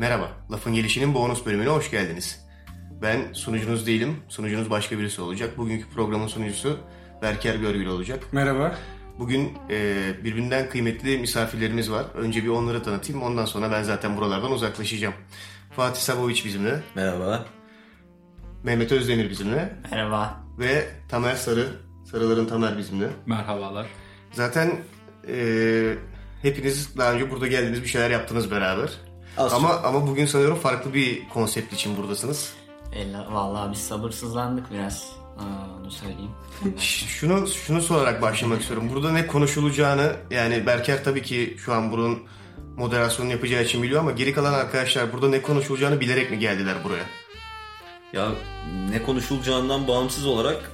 Merhaba, Lafın Gelişi'nin bonus bölümüne hoş geldiniz. Ben sunucunuz değilim, sunucunuz başka birisi olacak. Bugünkü programın sunucusu Berker Görgül olacak. Merhaba. Bugün e, birbirinden kıymetli misafirlerimiz var. Önce bir onları tanıtayım, ondan sonra ben zaten buralardan uzaklaşacağım. Fatih Savoviç bizimle, Merhaba. Mehmet Özdemir bizimle Merhaba. ve Tamer Sarı, Sarıların Tamer bizimle. Merhabalar. Zaten e, hepiniz daha önce burada geldiniz bir şeyler yaptınız beraber. Az Ama ama bugün sanıyorum farklı bir konsept için buradasınız. Ella, vallahi biz sabırsızlandık biraz. Aa, onu söyleyeyim. Şunu şunu sorarak başlamak istiyorum. Burada ne konuşulacağını yani Berker tabii ki şu an bunun moderasyonunu yapacağı için biliyor ama geri kalan arkadaşlar burada ne konuşulacağını bilerek mi geldiler buraya? Ya ne konuşulacağından bağımsız olarak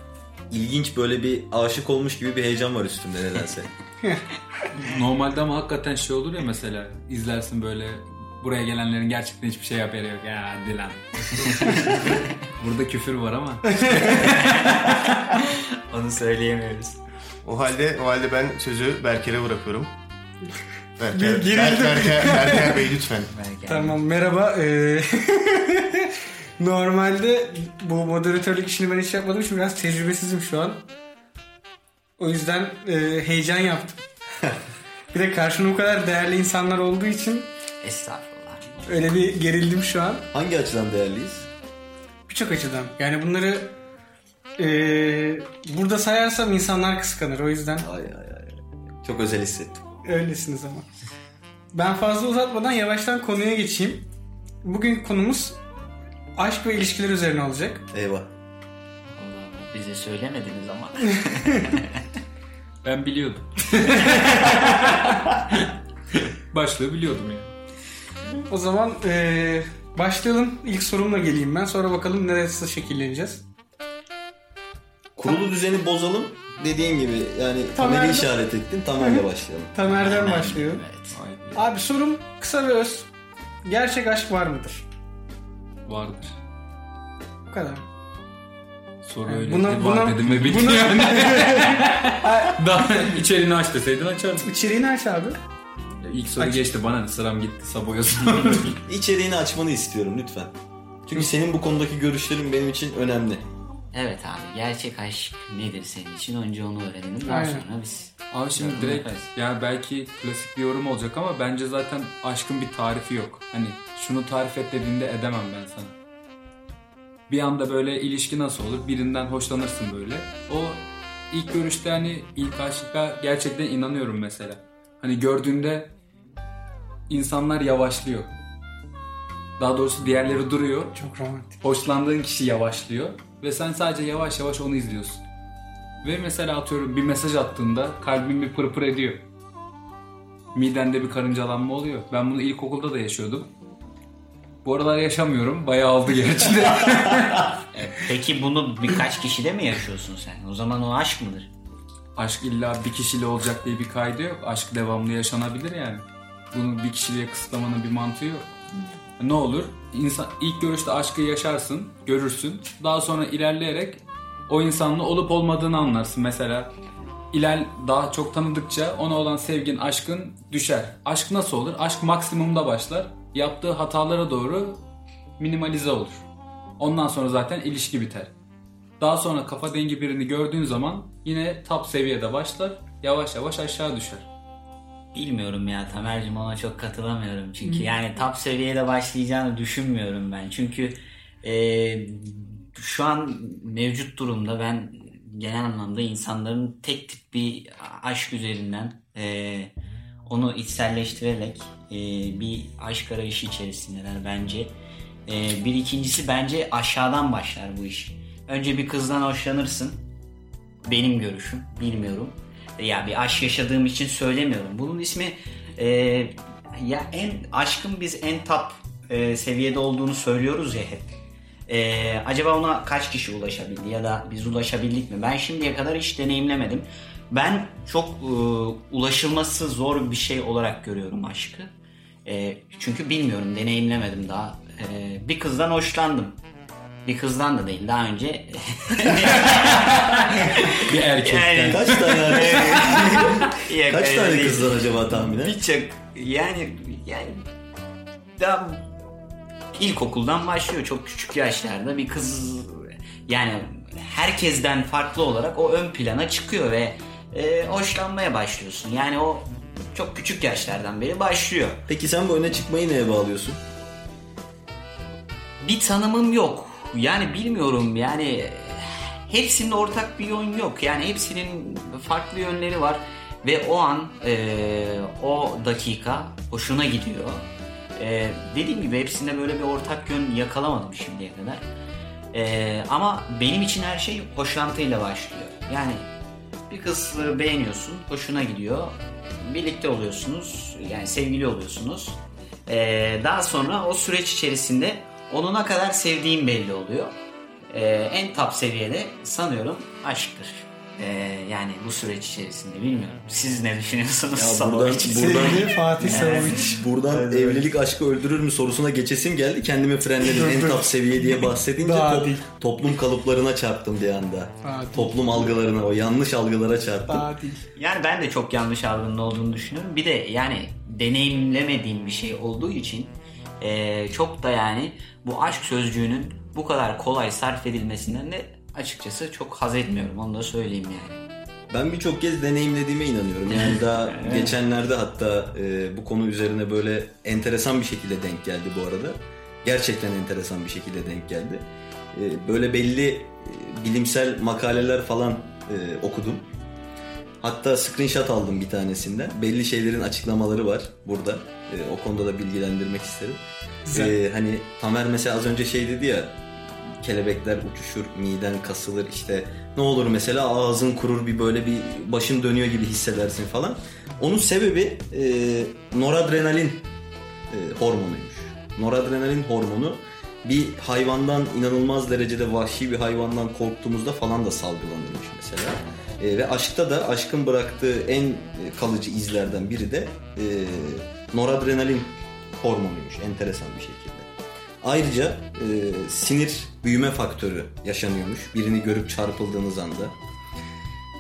ilginç böyle bir aşık olmuş gibi bir heyecan var üstümde nedense. Normalde ama hakikaten şey olur ya mesela izlersin böyle buraya gelenlerin gerçekten hiçbir şey haberi yok. Ya hadi lan. Burada küfür var ama. Onu söyleyemiyoruz. O halde o halde ben sözü Berker'e bırakıyorum. Berker, gerildim. Ber- Berker, Berker Bey lütfen. Belki Tamam merhaba. Ee, Normalde bu moderatörlük işini ben hiç yapmadığım için biraz tecrübesizim şu an. O yüzden e, heyecan yaptım. bir de karşımda bu kadar değerli insanlar olduğu için Estağfurullah. öyle bir gerildim şu an. Hangi açıdan değerliyiz? Birçok açıdan. Yani bunları e, burada sayarsam insanlar kıskanır. O yüzden Ay ay ay. Çok özel hissettim. öylesiniz ama. Ben fazla uzatmadan yavaştan konuya geçeyim. Bugün konumuz aşk ve ilişkiler üzerine olacak. Eyvah. Allah, bize söylemediniz ama. Ben biliyordum. Başlığı biliyordum ya. O zaman eee, başlayalım. İlk sorumla geleyim ben. Sonra bakalım neresi şekilleneceğiz. Kurulu düzeni bozalım dediğin gibi yani Tamer'de- Tamer'i işaret ettin Tamer'le başlayalım. Tamer'den başlıyorum. evet. Abi sorum kısa ve öz. Gerçek aşk var mıdır? vardır. Bu kadar. Soru Yani öyle buna- var buna- dedim ve bitti buna- yani. Daha içeriğini aç deseydin açardım. İçeriğini aç abi. İlk soru Aç. geçti bana ne sıram gitti saboyasın. İçeriğini açmanı istiyorum lütfen. Çünkü senin bu konudaki görüşlerin benim için önemli. Evet abi gerçek aşk nedir senin için? Önce onu öğrenelim. Daha Aynen. sonra biz. Abi şimdi Yorum direkt yaparız. yani belki klasik bir yorum olacak ama bence zaten aşkın bir tarifi yok. Hani şunu tarif et dediğinde edemem ben sana. Bir anda böyle ilişki nasıl olur? Birinden hoşlanırsın böyle. O ilk görüşte hani ilk aşka gerçekten inanıyorum mesela. Hani gördüğünde insanlar yavaşlıyor. Daha doğrusu diğerleri duruyor. Çok romantik. Hoşlandığın kişi yavaşlıyor ve sen sadece yavaş yavaş onu izliyorsun. Ve mesela atıyorum bir mesaj attığında kalbin bir pırpır ediyor. Midende bir karıncalanma oluyor. Ben bunu ilkokulda da yaşıyordum. Bu aralar yaşamıyorum. Bayağı oldu gerçi de. Peki bunu birkaç kişide mi yaşıyorsun sen? O zaman o aşk mıdır? Aşk illa bir kişiyle olacak diye bir kaydı yok. Aşk devamlı yaşanabilir yani. Bunu bir kişiliğe kısıtlamanın bir mantığı yok. Ne olur? İnsan, ilk görüşte aşkı yaşarsın, görürsün. Daha sonra ilerleyerek o insanla olup olmadığını anlarsın. Mesela iler daha çok tanıdıkça ona olan sevgin, aşkın düşer. Aşk nasıl olur? Aşk maksimumda başlar. Yaptığı hatalara doğru minimalize olur. Ondan sonra zaten ilişki biter. Daha sonra kafa dengi birini gördüğün zaman yine top seviyede başlar. Yavaş yavaş aşağı düşer. Bilmiyorum ya Tamer'cim ona çok katılamıyorum. Çünkü yani top seviyede başlayacağını düşünmüyorum ben. Çünkü e, şu an mevcut durumda ben genel anlamda insanların tek tip bir aşk üzerinden e, onu içselleştirerek e, bir aşk arayışı içerisindeler bence. E, bir ikincisi bence aşağıdan başlar bu iş. Önce bir kızdan hoşlanırsın. Benim görüşüm bilmiyorum. Ya bir aşk yaşadığım için söylemiyorum. Bunun ismi e, ya en aşkın biz en top e, seviyede olduğunu söylüyoruz ya hep. E, acaba ona kaç kişi ulaşabildi ya da biz ulaşabildik mi? Ben şimdiye kadar hiç deneyimlemedim. Ben çok e, ulaşılması zor bir şey olarak görüyorum aşkı. E, çünkü bilmiyorum, deneyimlemedim daha. E, bir kızdan hoşlandım. Bir kızdan da değil, daha önce Bir erkekten. Yani- Kaç tane Yok, kaç tane değil. kızdan acaba tahminen? Birçok yani yani daha ilkokuldan başlıyor çok küçük yaşlarda bir kız yani herkesten farklı olarak o ön plana çıkıyor ve e, hoşlanmaya başlıyorsun. Yani o çok küçük yaşlardan beri başlıyor. Peki sen bu öne çıkmayı neye bağlıyorsun? Bir tanımım yok. Yani bilmiyorum yani hepsinin ortak bir yön yok. Yani hepsinin farklı yönleri var ve o an e, o dakika hoşuna gidiyor. E, dediğim gibi hepsinde böyle bir ortak yön yakalamadım şimdiye kadar. E, ama benim için her şey hoşlantıyla başlıyor. Yani bir kız beğeniyorsun, hoşuna gidiyor. Birlikte oluyorsunuz, yani sevgili oluyorsunuz. E, daha sonra o süreç içerisinde onu ne kadar sevdiğim belli oluyor. E, en top seviyede sanıyorum aşktır. E, yani bu süreç içerisinde bilmiyorum. Siz ne düşünüyorsunuz? Ya buradan- için? buradan- Sevgili Fatih Savovic. Buradan evlilik aşkı öldürür mü sorusuna geçesim geldi. Kendimi frenledim. en top seviye diye bahsedince Daha değil. toplum kalıplarına çarptım bir anda. Değil. Toplum algılarına, o yanlış algılara çarptım. Değil. Yani ben de çok yanlış algının olduğunu düşünüyorum. Bir de yani deneyimlemediğim bir şey olduğu için eee, çok da yani bu aşk sözcüğünün bu kadar kolay sarf edilmesinden de açıkçası çok haz etmiyorum. Onu da söyleyeyim yani. Ben birçok kez deneyimlediğime inanıyorum. Yani daha geçenlerde hatta e, bu konu üzerine böyle enteresan bir şekilde denk geldi bu arada. Gerçekten enteresan bir şekilde denk geldi. E, böyle belli e, bilimsel makaleler falan e, okudum. Hatta screenshot aldım bir tanesinden. Belli şeylerin açıklamaları var burada. E, o konuda da bilgilendirmek isterim. Güzel. E, hani Tamer mesela az önce şey dedi ya kelebekler uçuşur, miden kasılır işte ne olur mesela ağzın kurur bir böyle bir başın dönüyor gibi hissedersin falan. Onun sebebi e, noradrenalin e, hormonuymuş. Noradrenalin hormonu bir hayvandan inanılmaz derecede vahşi bir hayvandan korktuğumuzda falan da salgılanırmış mesela. E, ve aşkta da aşkın bıraktığı en kalıcı izlerden biri de e, noradrenalin hormonuymuş enteresan bir şekilde. Ayrıca e, sinir büyüme faktörü yaşanıyormuş birini görüp çarpıldığınız anda.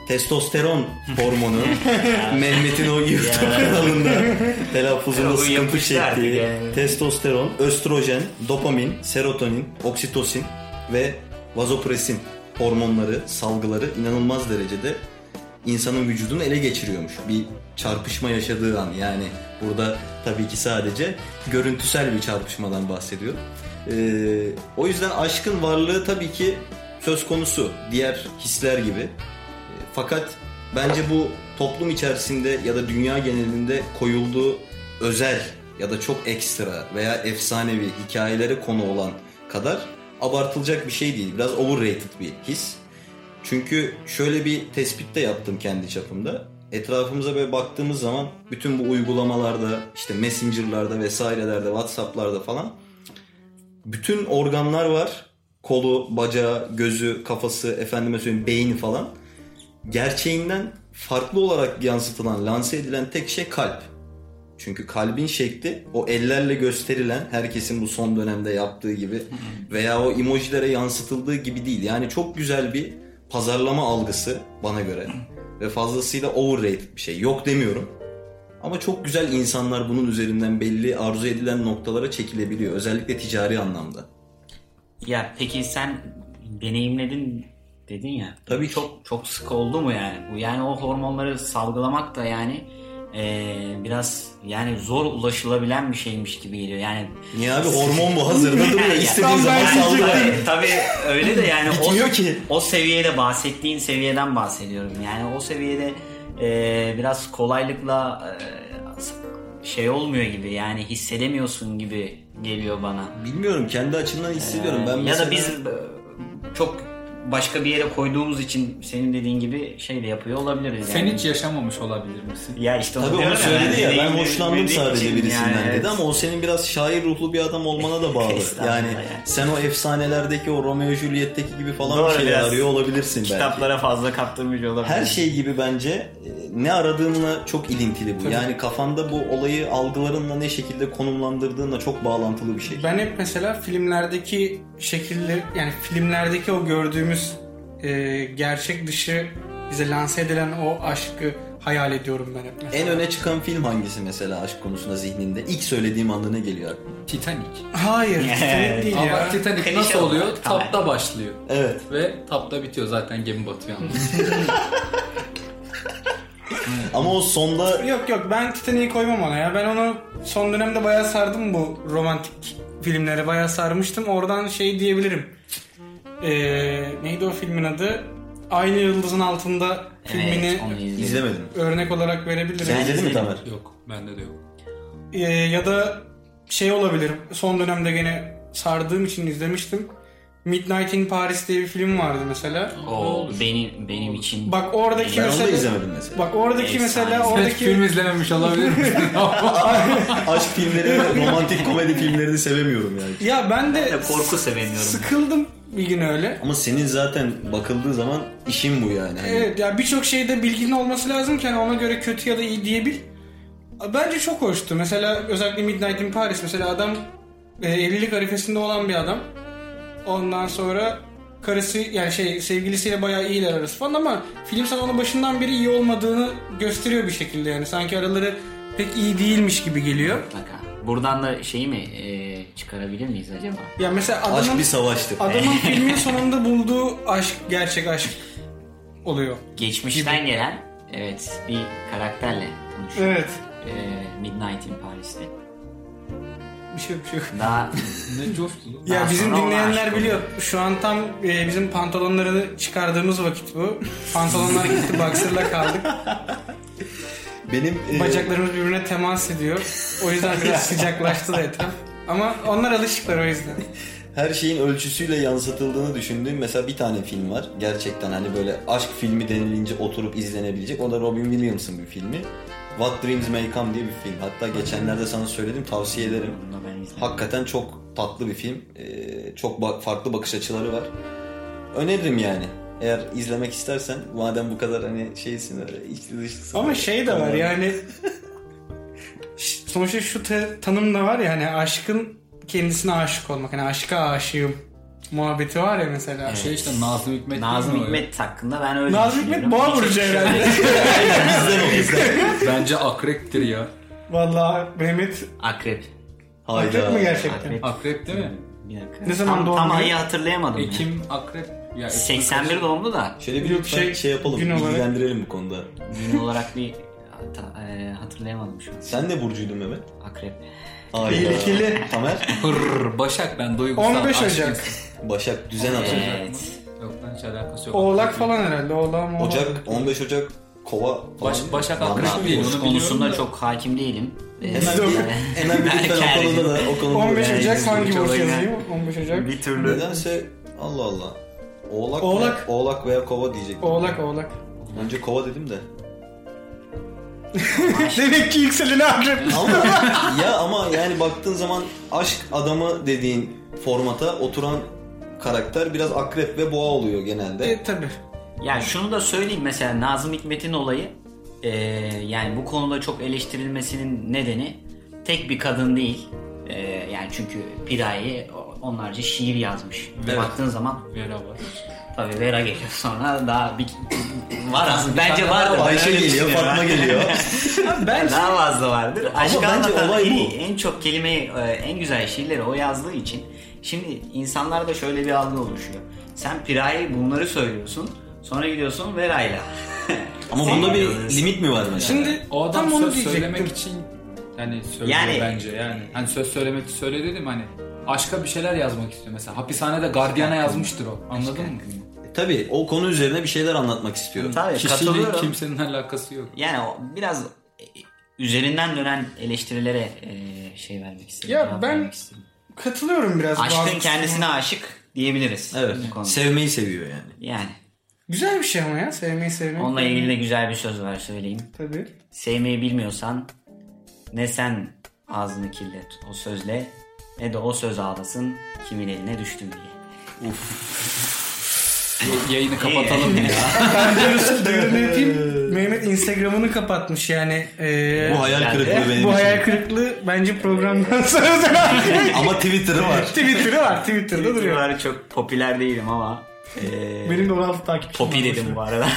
Testosteron hormonu Mehmet'in o YouTube kanalında telaffuzunda sıkıntı çektiği yani. testosteron, östrojen, dopamin, serotonin, oksitosin ve vazopresin hormonları, salgıları inanılmaz derecede insanın vücudunu ele geçiriyormuş. Bir çarpışma yaşadığı an yani burada tabii ki sadece görüntüsel bir çarpışmadan bahsediyorum. Ee, o yüzden aşkın varlığı tabii ki söz konusu diğer hisler gibi. Ee, Fakat bence bu toplum içerisinde ya da dünya genelinde koyulduğu özel ya da çok ekstra veya efsanevi hikayelere konu olan kadar abartılacak bir şey değil. Biraz overrated bir his. Çünkü şöyle bir tespit de yaptım kendi çapımda. Etrafımıza böyle baktığımız zaman bütün bu uygulamalarda, işte Messenger'larda vesairelerde, WhatsApp'larda falan bütün organlar var. Kolu, bacağı, gözü, kafası, efendime söyleyeyim beyni falan. Gerçeğinden farklı olarak yansıtılan, lanse edilen tek şey kalp. Çünkü kalbin şekli o ellerle gösterilen herkesin bu son dönemde yaptığı gibi veya o emojilere yansıtıldığı gibi değil. Yani çok güzel bir pazarlama algısı bana göre ve fazlasıyla overrated bir şey. Yok demiyorum. Ama çok güzel insanlar bunun üzerinden belli arzu edilen noktalara çekilebiliyor. Özellikle ticari anlamda. Ya peki sen deneyimledin dedin ya. Tabii çok çok sık oldu mu yani? Bu yani o hormonları salgılamak da yani eee, biraz yani zor ulaşılabilen bir şeymiş gibi geliyor. Yani Niye abi hormon bu hazırda duruyor. Ya, İstediğin zaman ben saldır. Tabii, öyle de yani o, ki. o seviyede bahsettiğin seviyeden bahsediyorum. Yani o seviyede e, biraz kolaylıkla e, şey olmuyor gibi yani hissedemiyorsun gibi geliyor bana. Bilmiyorum kendi açımdan hissediyorum. Ben ya mesela... da biz e, çok başka bir yere koyduğumuz için senin dediğin gibi şey de yapıyor olabiliriz. Sen yani. hiç yaşamamış olabilir misin? ya işte Tabii onu söyledi ya ben hoşlandım sadece birisinden yani, dedi evet. ama o senin biraz şair ruhlu bir adam olmana da bağlı. Yani yani. sen o efsanelerdeki o Romeo Juliet'teki gibi falan Doğru, bir şeyler arıyor olabilirsin belki. Kitaplara fazla kaptırmış olabilir. Her şey gibi bence e, ne aradığınla çok ilintili bu. Yani kafanda bu olayı algılarınla ne şekilde konumlandırdığınla çok bağlantılı bir şey. Ben hep mesela filmlerdeki şekilleri yani filmlerdeki o gördüğümüz e, gerçek dışı bize lanse edilen o aşkı hayal ediyorum ben hep. mesela. En öne çıkan film hangisi mesela aşk konusunda zihninde? İlk söylediğim anda ne geliyor aklına? Titanic. Hayır, Titanic değil Ama ya. Titanic Klişe nasıl oluyor? Tapta başlıyor. Evet. Ve tapta bitiyor zaten gemi batıyor. Ama o sonda Yok yok ben Titanic'i koymam ona ya. Ben onu son dönemde bayağı sardım bu romantik filmlere bayağı sarmıştım. Oradan şey diyebilirim. Ee, neydi o filmin adı? Aynı Yıldızın Altında filmini Evet, onu izledim. izlemedim. örnek olarak verebilirim. Sen izledin mi Tamer? yok bende de yok. Ee, ya da şey olabilir. Son dönemde gene sardığım için izlemiştim. Midnight in Paris diye bir film vardı mesela. O benim benim için Bak oradaki Ben onu da mesela izlemedim mesela. Bak oradaki Efsane. mesela Hiç oradaki film izlememiş olabilir misin? Aşk filmleri, romantik komedi filmlerini sevemiyorum yani. ya ben de Ya korku sevemiyorum. sıkıldım bir gün öyle. Ama senin zaten bakıldığı zaman işin bu yani. Hani Evet ya birçok şeyde bilginin olması lazım ki hani ona göre kötü ya da iyi diyebil. Bence çok hoştu. Mesela özellikle Midnight in Paris mesela adam e, evlilik arifesinde olan bir adam. Ondan sonra karısı yani şey sevgilisiyle bayağı iyiler arası falan ama film sana onun başından beri iyi olmadığını gösteriyor bir şekilde yani. Sanki araları pek iyi değilmiş gibi geliyor. Mutlaka. Buradan da şeyi mi e, çıkarabilir miyiz acaba? Ya mesela aşk adamın bir savaştır. adamın filmin sonunda bulduğu aşk gerçek aşk oluyor. Geçmişten gelen evet bir karakterle tanışıyor. Evet. E, Midnight in Paris'te. Bir şey yok, bir şey yok. Daha ne coşkulu. Ya Daha bizim sonra dinleyenler biliyor. Şu an tam e, bizim pantolonları çıkardığımız vakit bu. Pantolonlar gitti, boxer'la kaldık. Benim e, Bacaklarımız birbirine temas ediyor. O yüzden biraz sıcaklaştı da etraf. Ama onlar alışıklar o yüzden. her şeyin ölçüsüyle yansıtıldığını düşündüğüm mesela bir tane film var. Gerçekten hani böyle aşk filmi denilince oturup izlenebilecek. O da Robin Williams'ın bir filmi. What Dreams May Come diye bir film. Hatta geçenlerde sana söyledim tavsiye ederim. bunu ben izledim. Hakikaten çok tatlı bir film. Ee, çok ba- farklı bakış açıları var. Öneririm yani. Eğer izlemek istersen madem bu kadar hani şeysin öyle içli dışlısın. Ama şey de var yani sonuçta şu te- tanım da var ya hani aşkın kendisine aşık olmak. Hani aşka aşığım muhabbeti var ya mesela. Şey işte Nazım Hikmet Nazım? Hikmet hakkında ben öyle Nazım düşünüyorum. Hikmet boğa tek herhalde. Bizden o bizden. Bence akreptir ya. Vallahi Mehmet Akrep. Hayda. akrep mi gerçekten? Akrep. Akrep değil mi? Bir dakika. Ne zaman tam, Tam ayı hatırlayamadım. ya. Ekim, akrep. Ya, Ekim 81 doğumlu da Şöyle bir Yok, lütfen şey, şey, yapalım. gün olarak- Bilgilendirelim bu konuda. gün olarak bir hata- e, hatırlayamadım şu an. Sen ne burcuydun Mehmet? Akrep. Tehlikeli. Tamer? Hırr, Başak ben duygusal 15 aşk Ocak. Başak düzen atacak. Evet. Yok lan hiç alakası yok. Oğlak falan herhalde. Oğlak mı? Ocak 15 Ocak kova falan. Baş- Başak Yanlış akrep değil. Burç onu konusunda çok hakim değilim. Ee, Hemen, bir, hemen bir lütfen o konuda da o konuda 15 da- Ocak hangi Burç yazayım? 15 Ocak. bir türlü. Nedense Allah Allah. Oğlak, Oğlak. Veya, oğlak veya kova diyecektim. Oğlak oğlak. Önce kova dedim de. Demek ki yükseleni akrep. Ama ya ama yani baktığın zaman aşk adamı dediğin formata oturan karakter biraz akrep ve boğa oluyor genelde. E tabi. Ya şunu da söyleyeyim mesela Nazım Hikmet'in olayı e, yani bu konuda çok eleştirilmesinin nedeni tek bir kadın değil. E, yani çünkü Piraye onlarca şiir yazmış. Evet. Baktığın zaman Vera var. Tabii Vera geliyor sonra daha bir var aslında bence vardır. Ayşe geliyor. Fatma geliyor. Ben Daha fazla vardır. Aşkı bence anlatan olay en, bu. iyi- en çok kelimeyi, e, en güzel şiirleri o yazdığı için şimdi insanlarda şöyle bir algı oluşuyor. Sen Piraye bunları söylüyorsun, sonra gidiyorsun Vera'yla. Ama bunda bir limit mi var mesela? şimdi O adam tam onu söz diyecektim. söylemek için yani söylüyor Yani- bence yani. Hani söz söylemek söyle dedim hani aşka bir şeyler yazmak istiyor mesela. Hapishanede gardiyana yazmıştır o. Anladın mı? Tabii o konu üzerine bir şeyler anlatmak istiyor. Tabii Kişiyle katılıyorum. kimsenin alakası yok. Yani o biraz e, üzerinden dönen eleştirilere e, şey vermek istedim. Ya cevap ben- vermek istedim. Katılıyorum biraz. Aşkın bazı kendisine aşık diyebiliriz. Evet. bu konuda. Sevmeyi seviyor yani. yani Güzel bir şey ama ya. Sevmeyi sevmek. onunla ilgili de güzel bir söz var söyleyeyim. Tabii. Sevmeyi bilmiyorsan ne sen ağzını kirlet o sözle ne de o söz ağlasın kimin eline düştün diye. Yayını kapatalım ya. Ben de Mesut duyurunu yapayım. Mehmet Instagram'ını kapatmış yani. Ee, Bu hayal kırıklığı benim bu için. hayal kırıklığı bence programdan sonra Ama Twitter'ı var. Twitter'ı var. Twitter'da duruyor. Twitter'da çok popüler değilim ama Ee, Benim de 16 takipçim Poppy dedim bu arada.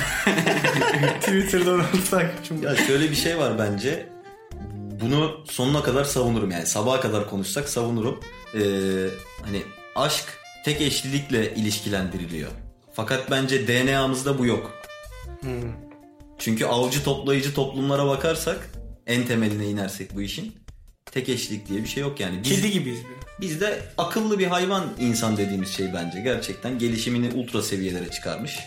Twitter'da 16 takipçim. Ya şöyle bir şey var bence. Bunu sonuna kadar savunurum yani sabaha kadar konuşsak savunurum. Ee, hani aşk tek eşlilikle ilişkilendiriliyor. Fakat bence DNA'mızda bu yok. Çünkü avcı toplayıcı toplumlara bakarsak en temeline inersek bu işin tek eşlilik diye bir şey yok yani. Biz, Kedi gibiyiz biraz. biz de akıllı bir hayvan insan dediğimiz şey bence gerçekten gelişimini ultra seviyelere çıkarmış.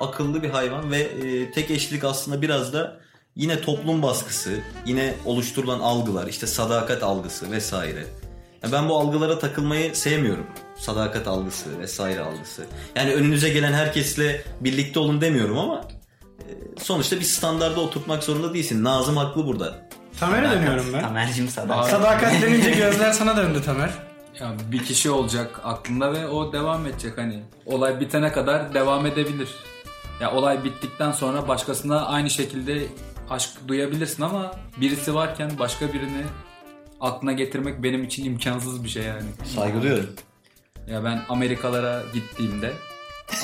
Akıllı bir hayvan ve e, tek eşlilik aslında biraz da yine toplum baskısı, yine oluşturulan algılar, işte sadakat algısı vesaire. Ben bu algılara takılmayı sevmiyorum. Sadakat algısı vesaire algısı. Yani önünüze gelen herkesle birlikte olun demiyorum ama e, sonuçta bir standarda oturtmak zorunda değilsin. Nazım haklı burada. Tamer'e dönüyorum ben. Tamer'cim sana. Sadakat denince gözler sana döndü Tamer. Ya bir kişi olacak aklında ve o devam edecek hani. Olay bitene kadar devam edebilir. Ya olay bittikten sonra başkasına aynı şekilde aşk duyabilirsin ama birisi varken başka birini aklına getirmek benim için imkansız bir şey yani. Saygı duyuyorum. Ya ben Amerikalara gittiğimde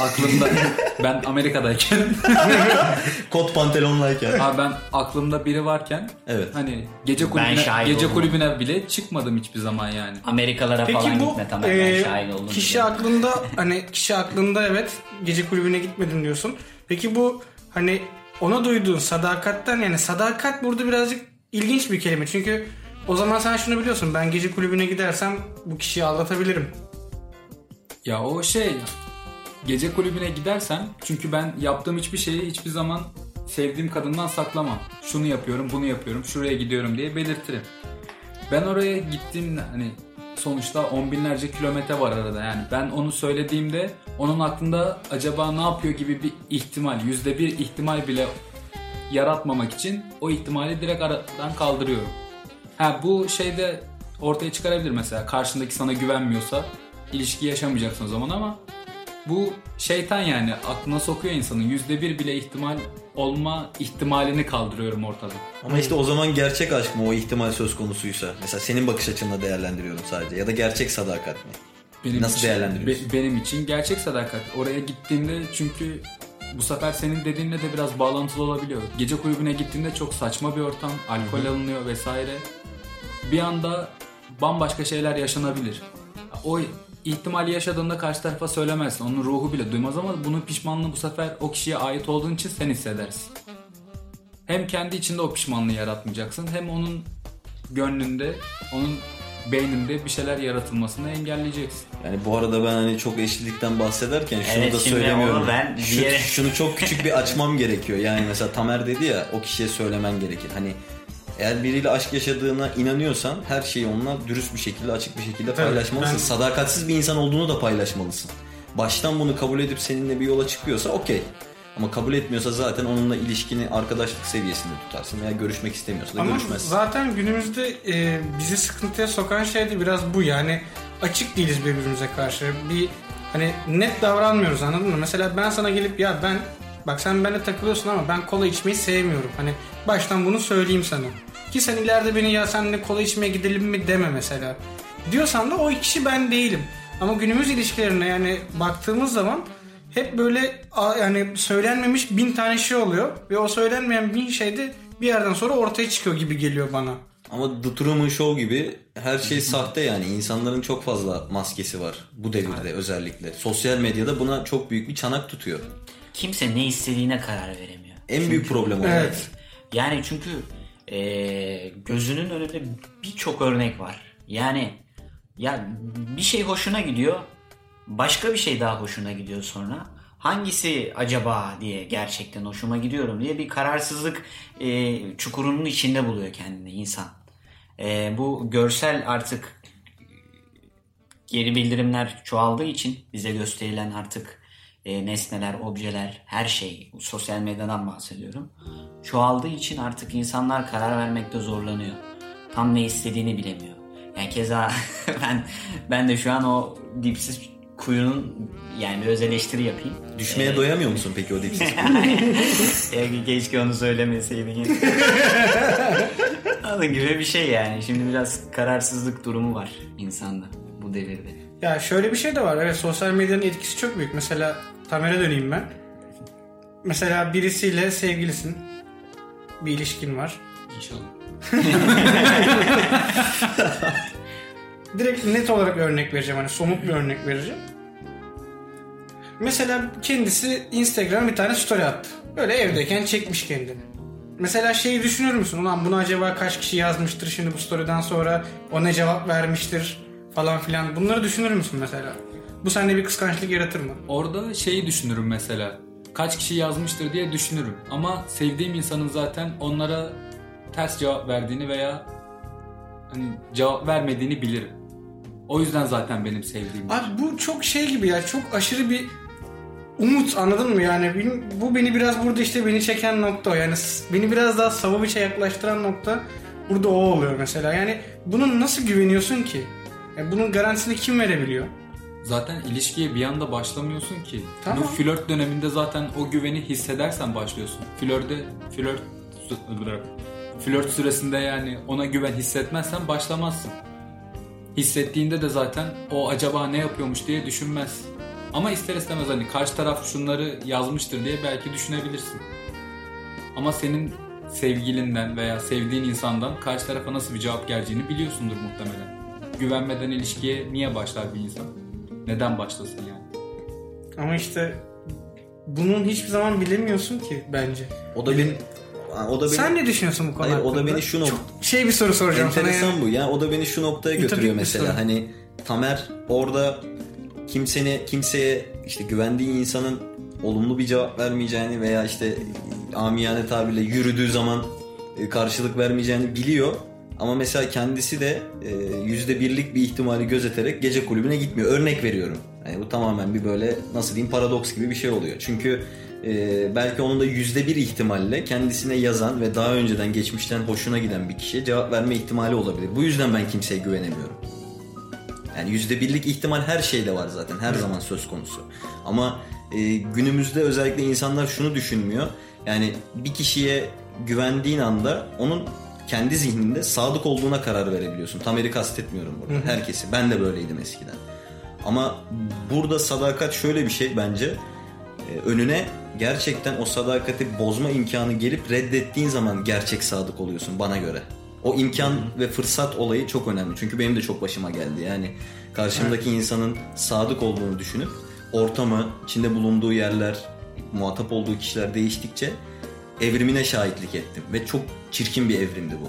aklımda ben Amerika'dayken Kot pantolonlayken. abi ben aklımda biri varken Evet. hani gece kulübüne gece oldum. kulübüne bile çıkmadım hiçbir zaman yani. Amerikalara Peki falan bu gitme Tamer. e, ben şahit oldum. kişi diye. aklında hani kişi aklında evet gece kulübüne gitmedin diyorsun. Peki bu hani ona duyduğun sadakatten yani sadakat burada birazcık ilginç bir kelime. Çünkü o zaman sen şunu biliyorsun ben gece kulübüne gidersem bu kişiyi aldatabilirim. Ya o şey gece kulübüne gidersem çünkü ben yaptığım hiçbir şeyi hiçbir zaman sevdiğim kadından saklamam. Şunu yapıyorum, bunu yapıyorum, şuraya gidiyorum diye belirtirim. Ben oraya gittiğimde hani sonuçta on binlerce kilometre var arada yani. Ben onu söylediğimde onun aklında acaba ne yapıyor gibi bir ihtimal, yüzde bir ihtimal bile yaratmamak için o ihtimali direkt aradan kaldırıyorum. Ha bu şeyde ortaya çıkarabilir mesela karşındaki sana güvenmiyorsa ilişki yaşamayacaksın o zaman ama bu şeytan yani aklına sokuyor insanın yüzde bir bile ihtimal olma ihtimalini kaldırıyorum ortadan. Ama işte o zaman gerçek aşk mı o ihtimal söz konusuysa? Mesela senin bakış açınla değerlendiriyorum sadece. Ya da gerçek sadakat mi? Benim Nasıl için, değerlendiriyorsun? be- benim için gerçek sadakat. Oraya gittiğimde çünkü bu sefer senin dediğinle de biraz bağlantılı olabiliyor. Gece kulübüne gittiğinde çok saçma bir ortam, alkol alınıyor vesaire. Bir anda bambaşka şeyler yaşanabilir. O ihtimali yaşadığında karşı tarafa söylemezsin. Onun ruhu bile duymaz ama bunun pişmanlığı bu sefer o kişiye ait olduğun için sen hissedersin. Hem kendi içinde o pişmanlığı yaratmayacaksın hem onun gönlünde, onun beyninde bir şeyler yaratılmasını engelleyeceksin. Yani bu arada ben hani çok eşlilikten bahsederken şunu Evet, da söylemiyorum. onu ben Şu- diğer- şunu çok küçük bir açmam gerekiyor. Yani mesela Tamer dedi ya o kişiye söylemen gerekir. Hani eğer biriyle aşk yaşadığına inanıyorsan her şeyi onunla dürüst bir şekilde açık bir şekilde paylaşmalısın. ben- Sadakatsiz bir insan olduğunu da paylaşmalısın. Baştan bunu kabul edip seninle bir yola çıkıyorsa okey. Ama kabul etmiyorsa zaten onunla ilişkini arkadaşlık seviyesinde tutarsın veya görüşmek istemiyorsa da Ama görüşmezsin. zaten günümüzde e, bizi sıkıntıya sokan şey de biraz bu yani açık değiliz birbirimize karşı. Bir hani net davranmıyoruz anladın mı? Mesela ben sana gelip ya ben bak sen benimle takılıyorsun ama ben kola içmeyi sevmiyorum. Hani baştan bunu söyleyeyim sana. Ki sen ileride beni ya seninle kola içmeye gidelim mi deme mesela. Diyorsan da o kişi ben değilim. Ama günümüz ilişkilerine yani baktığımız zaman hep böyle a- yani söylenmemiş bin tane şey oluyor ve o söylenmeyen bin şey de bir yerden sonra ortaya çıkıyor gibi geliyor bana. Ama The Truman Show gibi her şey sahte yani. İnsanların çok fazla maskesi var bu devirde özellikle. Sosyal medyada buna çok büyük bir çanak tutuyor. Kimse ne istediğine karar veremiyor. En büyük problem o. Evet. Yani çünkü e, gözünün önünde birçok örnek var. Yani ya bir şey hoşuna gidiyor, başka bir şey daha hoşuna gidiyor sonra. Hangisi acaba diye gerçekten hoşuma gidiyorum diye bir kararsızlık e, çukurunun içinde buluyor kendini insan. E, bu görsel artık geri bildirimler çoğaldığı için bize gösterilen artık e, nesneler, objeler, her şey sosyal medyadan bahsediyorum. Çoğaldığı için artık insanlar karar vermekte zorlanıyor. Tam ne istediğini bilemiyor. Yani keza ben ben de şu an o dipsiz kuyunun yani bir öz eleştiri yapayım. Düşmeye doyamıyor musun peki o dipsiz? Ya keşke onu söylemeseydin. Onun gibi bir şey yani. Şimdi biraz kararsızlık durumu var insanda bu devirde. Ya şöyle bir şey de var. Evet sosyal medyanın etkisi çok büyük. Mesela Tamer'e döneyim ben. Mesela birisiyle sevgilisin. Bir ilişkin var. İnşallah. Direkt net olarak örnek vereceğim. Hani somut bir örnek vereceğim. Mesela kendisi Instagram bir tane story attı. Böyle evdeyken çekmiş kendini. Mesela şeyi düşünür müsün? Ulan bunu acaba kaç kişi yazmıştır şimdi bu story'den sonra? O ne cevap vermiştir? Falan filan. Bunları düşünür müsün mesela? Bu sende bir kıskançlık yaratır mı? Orada şeyi düşünürüm mesela. Kaç kişi yazmıştır diye düşünürüm. Ama sevdiğim insanın zaten onlara ters cevap verdiğini veya hani cevap vermediğini bilirim. O yüzden zaten benim sevdiğim. Abi bu çok şey gibi ya. Çok aşırı bir umut anladın mı yani? Bu beni biraz burada işte beni çeken nokta o. Yani beni biraz daha Savaviç'e yaklaştıran nokta burada o oluyor mesela. Yani bunun nasıl güveniyorsun ki? Yani bunun garantisini kim verebiliyor? Zaten ilişkiye bir anda başlamıyorsun ki. Tamam. Bu flört döneminde zaten o güveni hissedersen başlıyorsun. Flörde flört flört süresinde yani ona güven hissetmezsen başlamazsın. Hissettiğinde de zaten o acaba ne yapıyormuş diye düşünmez. Ama ister istemez hani karşı taraf şunları yazmıştır diye belki düşünebilirsin. Ama senin sevgilinden veya sevdiğin insandan karşı tarafa nasıl bir cevap geleceğini biliyorsundur muhtemelen. Güvenmeden ilişkiye niye başlar bir insan? Neden başlasın yani? Ama işte bunun hiçbir zaman bilemiyorsun ki bence. O da benim o da benim Sen ne düşünüyorsun bu konu Hayır, o da hakkında? beni şu nok- Çok şey bir soru soracağım sana. enteresan bu ya. O da beni şu noktaya Ütopik götürüyor mesela. Hani Tamer orada kimsene kimseye işte güvendiği insanın olumlu bir cevap vermeyeceğini veya işte amiyane tabirle yürüdüğü zaman e, karşılık vermeyeceğini biliyor. Ama mesela kendisi de e, yüzde birlik bir ihtimali gözeterek gece kulübüne gitmiyor. Örnek veriyorum. Yani bu tamamen bir böyle nasıl diyeyim paradoks gibi bir şey oluyor. Çünkü e, belki onun da yüzde bir ihtimalle kendisine yazan ve daha önceden geçmişten hoşuna giden bir kişiye cevap verme ihtimali olabilir. Bu yüzden ben kimseye güvenemiyorum. Yani yüzde birlik ihtimal her şeyde var zaten. Her zaman söz konusu. Ama e, günümüzde özellikle insanlar şunu düşünmüyor. Yani bir kişiye güvendiğin anda onun kendi zihninde sadık olduğuna karar verebiliyorsun. Tamer'i kastetmiyorum burada. Herkesi. Ben de böyleydim eskiden. Ama burada sadakat şöyle bir şey bence. E, önüne gerçekten o sadakati bozma imkanı gelip reddettiğin zaman gerçek sadık oluyorsun bana göre. O imkan ve fırsat olayı çok önemli. Çünkü benim de çok başıma geldi. Yani karşımdaki insanın sadık olduğunu düşünüp ortamı, içinde bulunduğu yerler, muhatap olduğu kişiler değiştikçe evrimine şahitlik ettim. Ve çok çirkin bir evrimdi bu.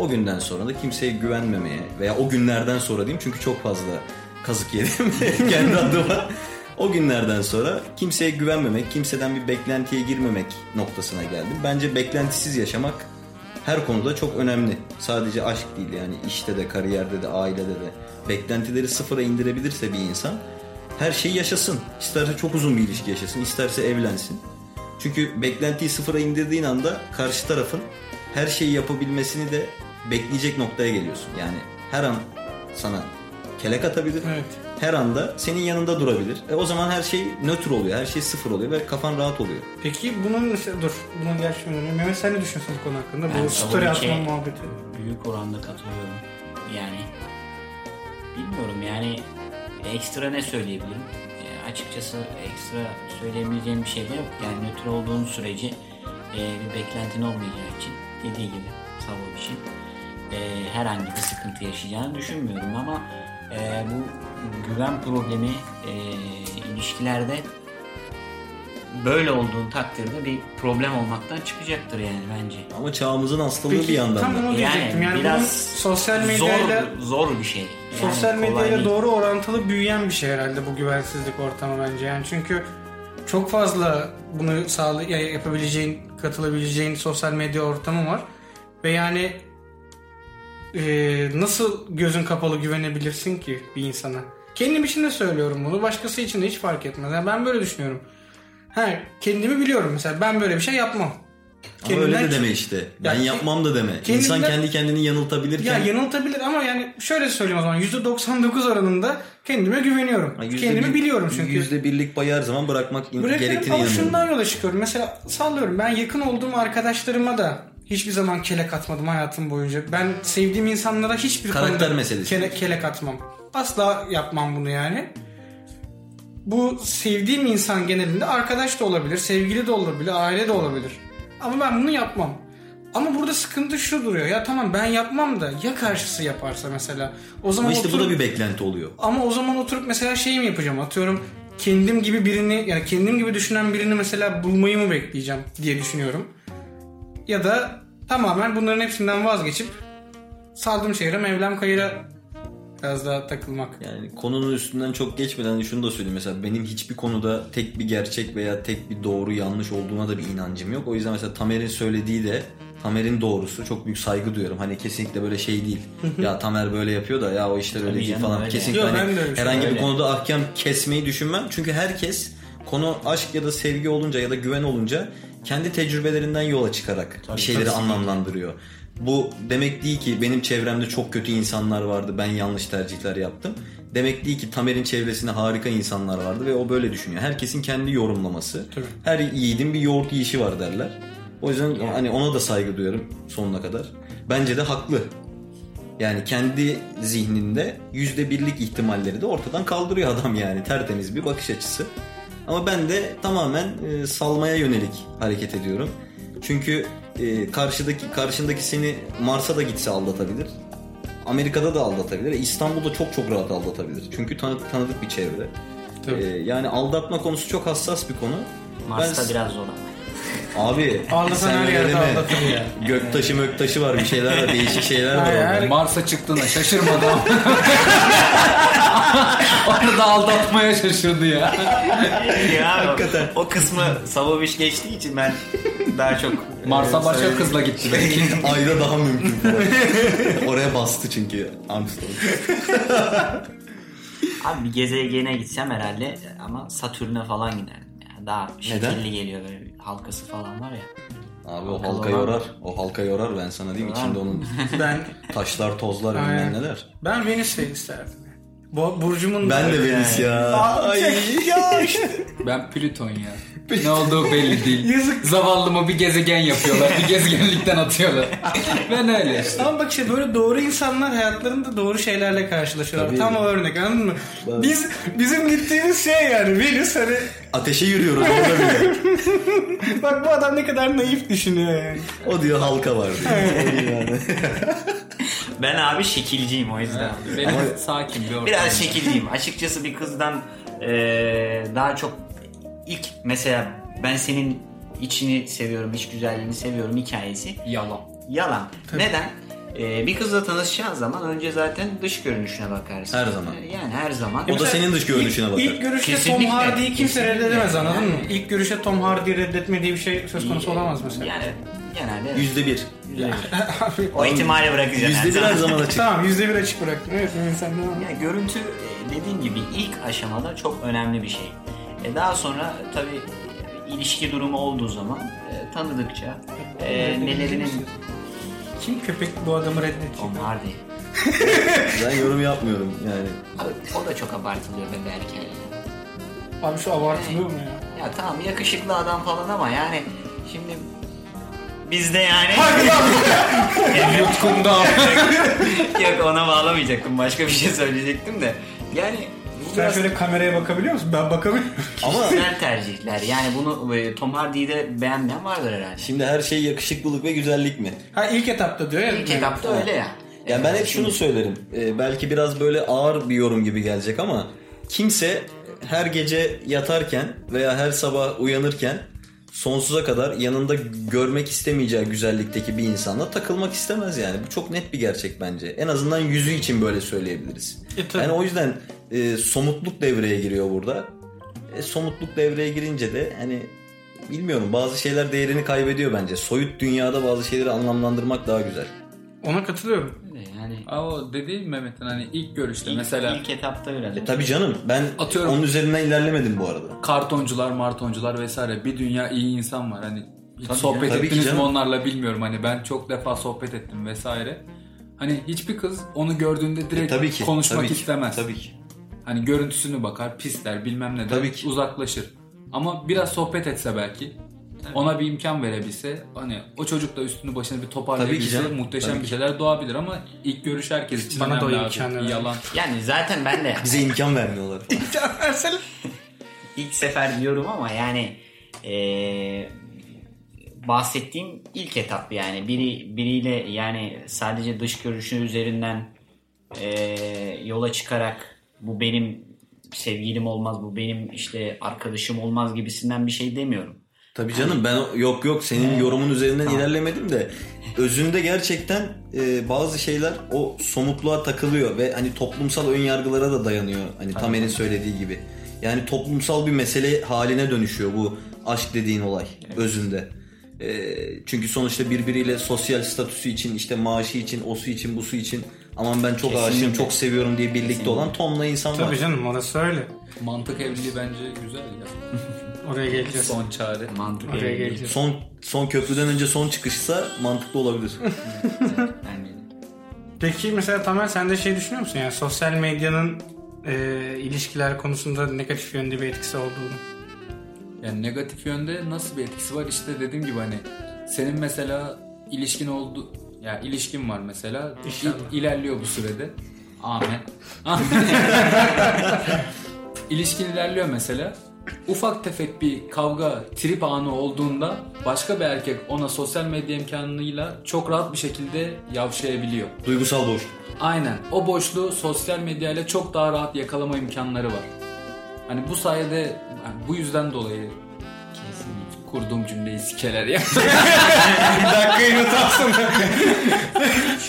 O günden sonra da kimseye güvenmemeye veya o günlerden sonra diyeyim çünkü çok fazla kazık yedim kendi adıma. O günlerden sonra kimseye güvenmemek, kimseden bir beklentiye girmemek noktasına geldim. Bence beklentisiz yaşamak her konuda çok önemli. Sadece aşk değil yani işte de, kariyerde de, ailede de. Beklentileri sıfıra indirebilirse bir insan her şeyi yaşasın. İsterse çok uzun bir ilişki yaşasın, isterse evlensin. Çünkü beklentiyi sıfıra indirdiğin anda karşı tarafın her şeyi yapabilmesini de bekleyecek noktaya geliyorsun. Yani her an sana kelek atabilir. Evet. Her anda senin yanında durabilir. E o zaman her şey nötr oluyor. Her şey sıfır oluyor ve kafan rahat oluyor. Peki bunun mesela dur bunun gerçekten önemli. Mehmet sen ne düşünüyorsun bu konu hakkında? Ben bu story atma muhabbeti. Büyük oranda katılıyorum. Yani bilmiyorum yani ekstra ne söyleyebilirim? Açıkçası ekstra söyleyebileceğim bir şey de yok. Yani nötr olduğun sürece e, bir beklentin olmayacağı için dediği gibi Savo için e, herhangi bir sıkıntı yaşayacağını düşünmüyorum ama e, bu güven problemi e, ilişkilerde böyle olduğu takdirde bir problem olmaktan çıkacaktır yani bence. Ama çağımızın hastalığı Peki bir yandan tam da. onu diyecektim. Yani, bunun biraz sosyal medyayla zor, zor bir şey. Yani sosyal medyayla doğru orantılı büyüyen bir şey herhalde bu güvensizlik ortamı bence. Yani çünkü çok fazla bunu sağlı ya- yapabileceğin, katılabileceğin sosyal medya ortamı var. Ve yani e, nasıl gözün kapalı güvenebilirsin ki bir insana? Kendim için de söylüyorum bunu. Başkası için de hiç fark etmez. Yani ben böyle düşünüyorum. Ha, kendimi biliyorum mesela. Ben böyle bir şey yapmam. Ama öyle de deme işte. Ben Ya, yapmam da deme. kendimden- İnsan kendi kendini Ya yanıltabilirken yanıltabilir ama yani şöyle söyleyeyim o zaman %99 oranında kendime güveniyorum. Yüzde Kendimi bir- biliyorum çünkü. Yüzde birlik payı her zaman bırakmak Bırakırım gerektiğine inanıyorum. şundan yola çıkıyorum. Mesela sallıyorum ben yakın olduğum arkadaşlarıma da Hiçbir zaman kelek atmadım hayatım boyunca. Ben sevdiğim insanlara hiçbir Karakter konuda meselesi. Kele, kelek atmam. Asla yapmam bunu yani. Bu sevdiğim insan genelinde arkadaş da olabilir, sevgili de olabilir, aile de olabilir. Ama ben bunu yapmam. Ama burada sıkıntı şu duruyor. Ya tamam ben yapmam da ya karşısı yaparsa mesela. O zaman Ama işte bu da oturup- bir beklenti oluyor. ama o zaman oturup mesela şey mi yapacağım? Atıyorum kendim gibi birini yani kendim gibi düşünen birini mesela bulmayı mı bekleyeceğim diye düşünüyorum. Ya da tamamen bunların hepsinden vazgeçip saldığım şehre Mevlam Kayır'a biraz daha takılmak. Yani konunun üstünden çok geçmeden hani şunu da söyleyeyim. Mesela benim hiçbir konuda tek bir gerçek veya tek bir doğru yanlış olduğuna da bir inancım yok. O yüzden mesela Tamer'in söylediği de Tamer'in doğrusu çok büyük saygı duyuyorum. Hani kesinlikle böyle şey değil. ya Tamer böyle yapıyor da ya o işler öyle Tabii değil falan. öyle. Kesinlikle Yok, hani ben de öyle herhangi bir konuda ahkam kesmeyi düşünmem. Çünkü herkes konu aşk ya da sevgi olunca ya da güven olunca kendi tecrübelerinden yola çıkarak bir şeyleri anlamlandırıyor. Bu demek değil ki benim çevremde çok kötü insanlar vardı ben yanlış tercihler yaptım. Demek değil ki Tamer'in çevresinde harika insanlar vardı ve o böyle düşünüyor. Herkesin kendi yorumlaması. Tabii. Her yiğidin bir yoğurt yiyişi var derler. O yüzden hani ona da saygı duyarım sonuna kadar. Bence de haklı. Yani kendi zihninde yüzde birlik ihtimalleri de ortadan kaldırıyor adam yani. Tertemiz bir bakış açısı. Ama ben de tamamen e, salmaya yönelik hareket ediyorum. Çünkü e, karşıdaki karşındaki seni Mars'a da gitse aldatabilir. Amerika'da da aldatabilir. E, İstanbul'da çok çok rahat aldatabilir. Çünkü tanı- tanıdık bir çevre. Tabii. E, yani aldatma konusu çok hassas bir konu. Mars'ta Ben- biraz zor ama. Abi Aldatan her yerde aldatır ya. Göktaşı möktaşı var bir şeyler var değişik şeyler var Hayır, her- Mars'a çıktığına şaşırmadı ama. Onu da aldatmaya şaşırdı ya. ya Hakikaten. o kısmı Savaviş geçtiği için ben daha çok Mars'a e, başka kızla gitti belki. Ayda daha mümkün. Oraya bastı çünkü Armstrong. Abi bir gezegene gitsem herhalde ama Satürn'e falan giderdim. Yani daha şekilli geliyor böyle halkası falan var ya. Abi o Halka yorar. O halka yorar ben sana diyeyim. İçinde onun Ben taşlar tozlar bilmem neler. ben Venüs'te isterdim. Bu burcumun Ben de Venüs ya. Ay. ya işte Ben Plüton ya. Ne olduğu belli değil. Yazık. Zavallımı bir gezegen yapıyorlar. Bir gezegenlikten atıyorlar. ben öyle işte. Ama bak işte böyle doğru insanlar hayatlarında doğru şeylerle karşılaşıyorlar. Tabii. Tam o örnek anladın mı? Tabii. Biz bizim gittiğimiz şey yani Venüs hani Ateşe yürüyoruz orada bile. bak bu adam ne kadar naif düşünüyor yani. O diyor halka var diyor. yani. Ben abi şekilciyim o yüzden. Benim sakin bir ortam. Biraz şekilliyim. Açıkçası bir kızdan e, daha çok ilk mesela ben senin içini seviyorum, iç güzelliğini seviyorum hikayesi. Yalan. Yalan. Neden? E, bir kızla tanışacağın zaman önce zaten dış görünüşüne bakarsın. Her zaman. E, Yani her zaman. O da senin dış görünüşüne bakar. İlk görüşte Kesinlikle. Tom Hardy'yi kimse reddedemez anladın mı? Yani. İlk görüşte Tom Hardy'yi reddetmediği bir şey söz konusu olamaz mesela. Yani genelde evet. Yüzde bir. O ihtimali bırakacaksın. Yüzde bir her zaman açık. tamam yüzde bir açık bıraktın. Evet sen ne var? Ya görüntü e, dediğin gibi ilk aşamada çok önemli bir şey. E daha sonra tabii e, ilişki durumu olduğu zaman e, tanıdıkça e, nelerinin Kim köpek bu adamı reddediyor? Tom Hardy. Ben yorum yapmıyorum yani. Abi, o da çok abartılıyor be belki. Abi şu abartılıyor mu ya? Ya tamam yakışıklı adam falan ama yani şimdi bizde yani Yutkumda. yok ona bağlamayacaktım başka bir şey söyleyecektim de yani Sen biraz şöyle kameraya bakabiliyor musun? Ben bakamıyorum. Ama kişisel tercihler yani bunu e, Tom Hardy'yi de beğenmeyen vardır herhalde. şimdi her şey yakışıklılık ve güzellik mi? ha ilk etapta diyor ya. İlk etapta öyle ya. Ya ben hep şunu söylerim. Ee, belki biraz böyle ağır bir yorum gibi gelecek ama kimse her gece yatarken veya her sabah uyanırken sonsuza kadar yanında görmek istemeyeceği güzellikteki bir insanla takılmak istemez yani. Bu çok net bir gerçek bence. En azından yüzü için böyle söyleyebiliriz. E, tabii. yani o yüzden e, somutluk devreye giriyor burada. E, somutluk devreye girince de hani bilmiyorum bazı şeyler değerini kaybediyor bence. Soyut dünyada bazı şeyleri anlamlandırmak daha güzel. Ona katılıyorum. Yani Aa, o dediğim Mehmet'in hani ilk görüşte ilk, mesela ilk etapta öyle. E tabii canım ben Atıyorum. onun üzerinden ilerlemedim bu arada. kartoncular, martoncular vesaire bir dünya iyi insan var. Hani hiç Tabii sohbet canım, ettiniz mi onlarla bilmiyorum. Hani ben çok defa sohbet ettim vesaire. Hani hiçbir kız onu gördüğünde direkt E tabii ki. konuşmak tabii ki, istemez. Tabii ki. Hani görüntüsünü bakar, pisler, bilmem ne der, Tabii ki. uzaklaşır. Ama biraz sohbet etse belki Ona bir imkan verebilse hani o çocuk da üstünü başına bir ki toparlayabilse muhteşem Tabii bir ki. şeyler doğabilir ama ilk görüş herkes için Bana da o imkanı. Yalan. Yani zaten ben de Bize imkan vermiyorlar. ilk sefer diyorum ama yani eee, bahsettiğim ilk etap yani biri biriyle yani sadece dış görünüşü üzerinden eee, yola çıkarak bu benim sevgilim olmaz bu benim işte arkadaşım olmaz gibisinden bir şey demiyorum. Tabii canım ben yok yok senin yorumun üzerinden ilerlemedim de özünde gerçekten e, bazı şeyler o somutluğa takılıyor ve hani toplumsal ön yargılara da dayanıyor. Hani Tamer'in söylediği gibi. Yani toplumsal bir mesele haline dönüşüyor bu aşk dediğin olay özünde. E, çünkü sonuçta birbiriyle sosyal statüsü için işte maaşı için, osu için, busu için aman ben çok aşığım, Kesinlikle. çok seviyorum diye birlikte olan tonla insan var. Tabii canım orası öyle. Mantık evliliği bence güzel ya. Oraya geleceğiz. Son çare. Mantık Oraya evliliği. geleceğiz. Son son köprüden önce son çıkışsa mantıklı olabilir. Peki mesela Tamer sen de şey düşünüyor musun? Yani sosyal medyanın e, ilişkiler konusunda negatif yönde bir etkisi olduğunu. Yani negatif yönde nasıl bir etkisi var? İşte dediğim gibi hani senin mesela ilişkin oldu ya ilişkin var mesela İnşallah. İlerliyor bu sürede. Amen. İlişkin ilerliyor mesela. Ufak tefek bir kavga, trip anı olduğunda başka bir erkek ona sosyal medya imkanıyla çok rahat bir şekilde yavşayabiliyor. Duygusal boşluk. Aynen. O boşluğu sosyal medyayla çok daha rahat yakalama imkanları var. Hani bu sayede yani bu yüzden dolayı kurduğum cümleyi sikeler ya. bir dakikayı unutamsın.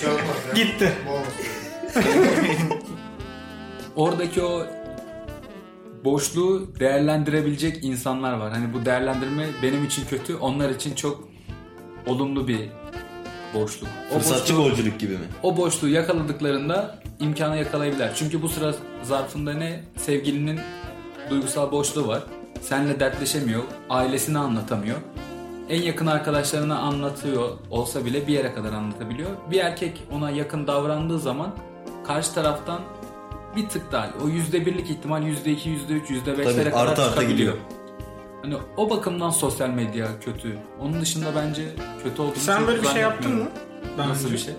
Şey olmaz ya. Gitti. Oradaki o boşluğu değerlendirebilecek insanlar var. Hani bu değerlendirme benim için kötü, onlar için çok olumlu bir boşluk. O Fırsatçı boşluğu- golcülük gibi mi? o boşluğu yakaladıklarında imkanı yakalayabilirler. Çünkü bu sıra zarfında ne? Sevgilinin duygusal boşluğu var. Seninle dertleşemiyor. Ailesine anlatamıyor. En yakın arkadaşlarına anlatıyor olsa bile bir yere kadar anlatabiliyor. Bir erkek ona yakın davrandığı zaman karşı taraftan bir tık daha o yüzde birlik ihtimal yüzde iki, yüzde üç, yüzde beşlere kadar arta arta gidiyor. Hani o bakımdan sosyal medya kötü. Onun dışında bence kötü olduğunu Sen böyle bir şey yaptın mı? Daha Nasıl önce? bir şey?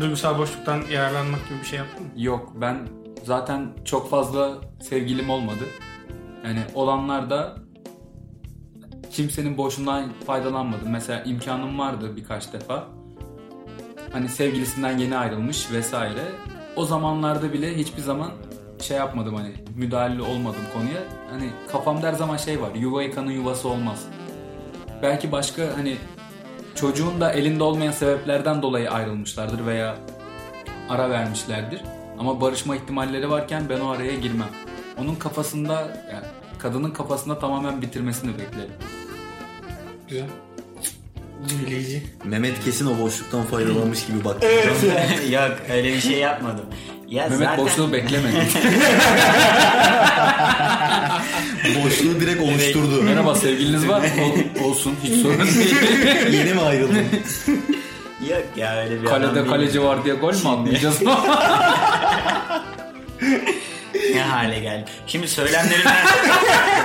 Duygusal boşluktan yararlanmak gibi bir şey yaptın mı? Yok ben zaten çok fazla sevgilim olmadı. Yani olanlar da kimsenin boşundan faydalanmadım. Mesela imkanım vardı birkaç defa. Hani sevgilisinden yeni ayrılmış vesaire. O zamanlarda bile hiçbir zaman şey yapmadım hani müdahale olmadım konuya. Hani kafamda her zaman şey var. Yuva yıkanın yuvası olmaz. Belki başka hani çocuğun da elinde olmayan sebeplerden dolayı ayrılmışlardır veya ara vermişlerdir. Ama barışma ihtimalleri varken ben o araya girmem. Onun kafasında yani kadının kafasında tamamen bitirmesini beklerim. Güzel. Büyüleyici. Mehmet kesin o boşluktan faydalanmış gibi baktı. Yok öyle bir şey yapmadım. Ya Mehmet zaten boşluğu beklemedi. Boşluğu direkt oluşturdu. Merhaba sevgiliniz var mı? Ol- olsun hiç sorun değil. Yeni mi ayrıldın? yok ya öyle bir Kalede kaleci var diye gol mü atmayacağız? Ne hale geldi. Şimdi söylemlerimden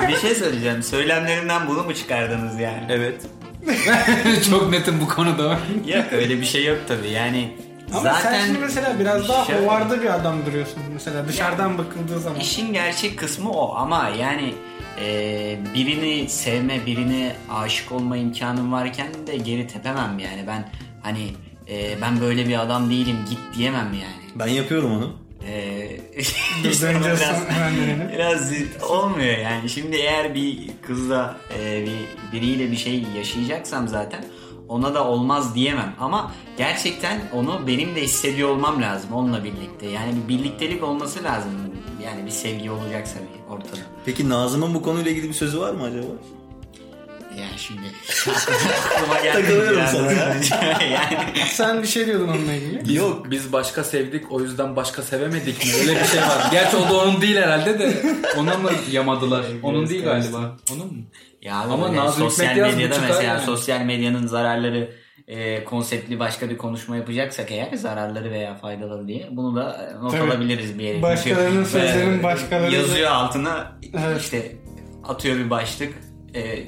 bir şey söyleyeceğim. Söylemlerimden bunu mu çıkardınız yani? evet. Çok netim bu konuda. Yok öyle bir şey yok tabii. Yani Ama zaten sen şimdi mesela biraz daha Şöyle- hovarda bir adam duruyorsun. Mesela dışarıdan bakıldığı zaman. İşin gerçek kısmı o ama yani e, birini sevme, birini aşık olma imkanım varken de geri tepemem yani. Ben hani e, ben böyle bir adam değilim git diyemem yani. Ben yapıyorum onu. E, Dur, işte biraz, biraz olmuyor yani. Şimdi eğer bir kızla e, bir biriyle bir şey yaşayacaksam zaten ona da olmaz diyemem ama gerçekten onu benim de hissediyor olmam lazım onunla birlikte. Yani bir birliktelik olması lazım. Yani bir sevgi olacaksa bir ortada. Peki Nazım'ın bu konuyla ilgili bir sözü var mı acaba? Yani şimdi aklıma geldi. Takılıyorum biraz. sana ya. yani Sen bir şey diyordun onunla ilgili. Yok. Biz başka sevdik o yüzden başka sevemedik mi? Öyle bir şey var. Gerçi o da onun değil herhalde de ona mı yamadılar? Onun değil galiba. Onun mu? Ya Ama böyle Nazım sosyal medyada mesela yani. sosyal medyanın zararları e, konseptli başka bir konuşma yapacaksak eğer zararları veya faydaları diye bunu da e, not Tabii. alabiliriz bir yere. Başkalarının sözlerinin başkaları- yazıyor altına Evet. işte atıyor bir başlık e,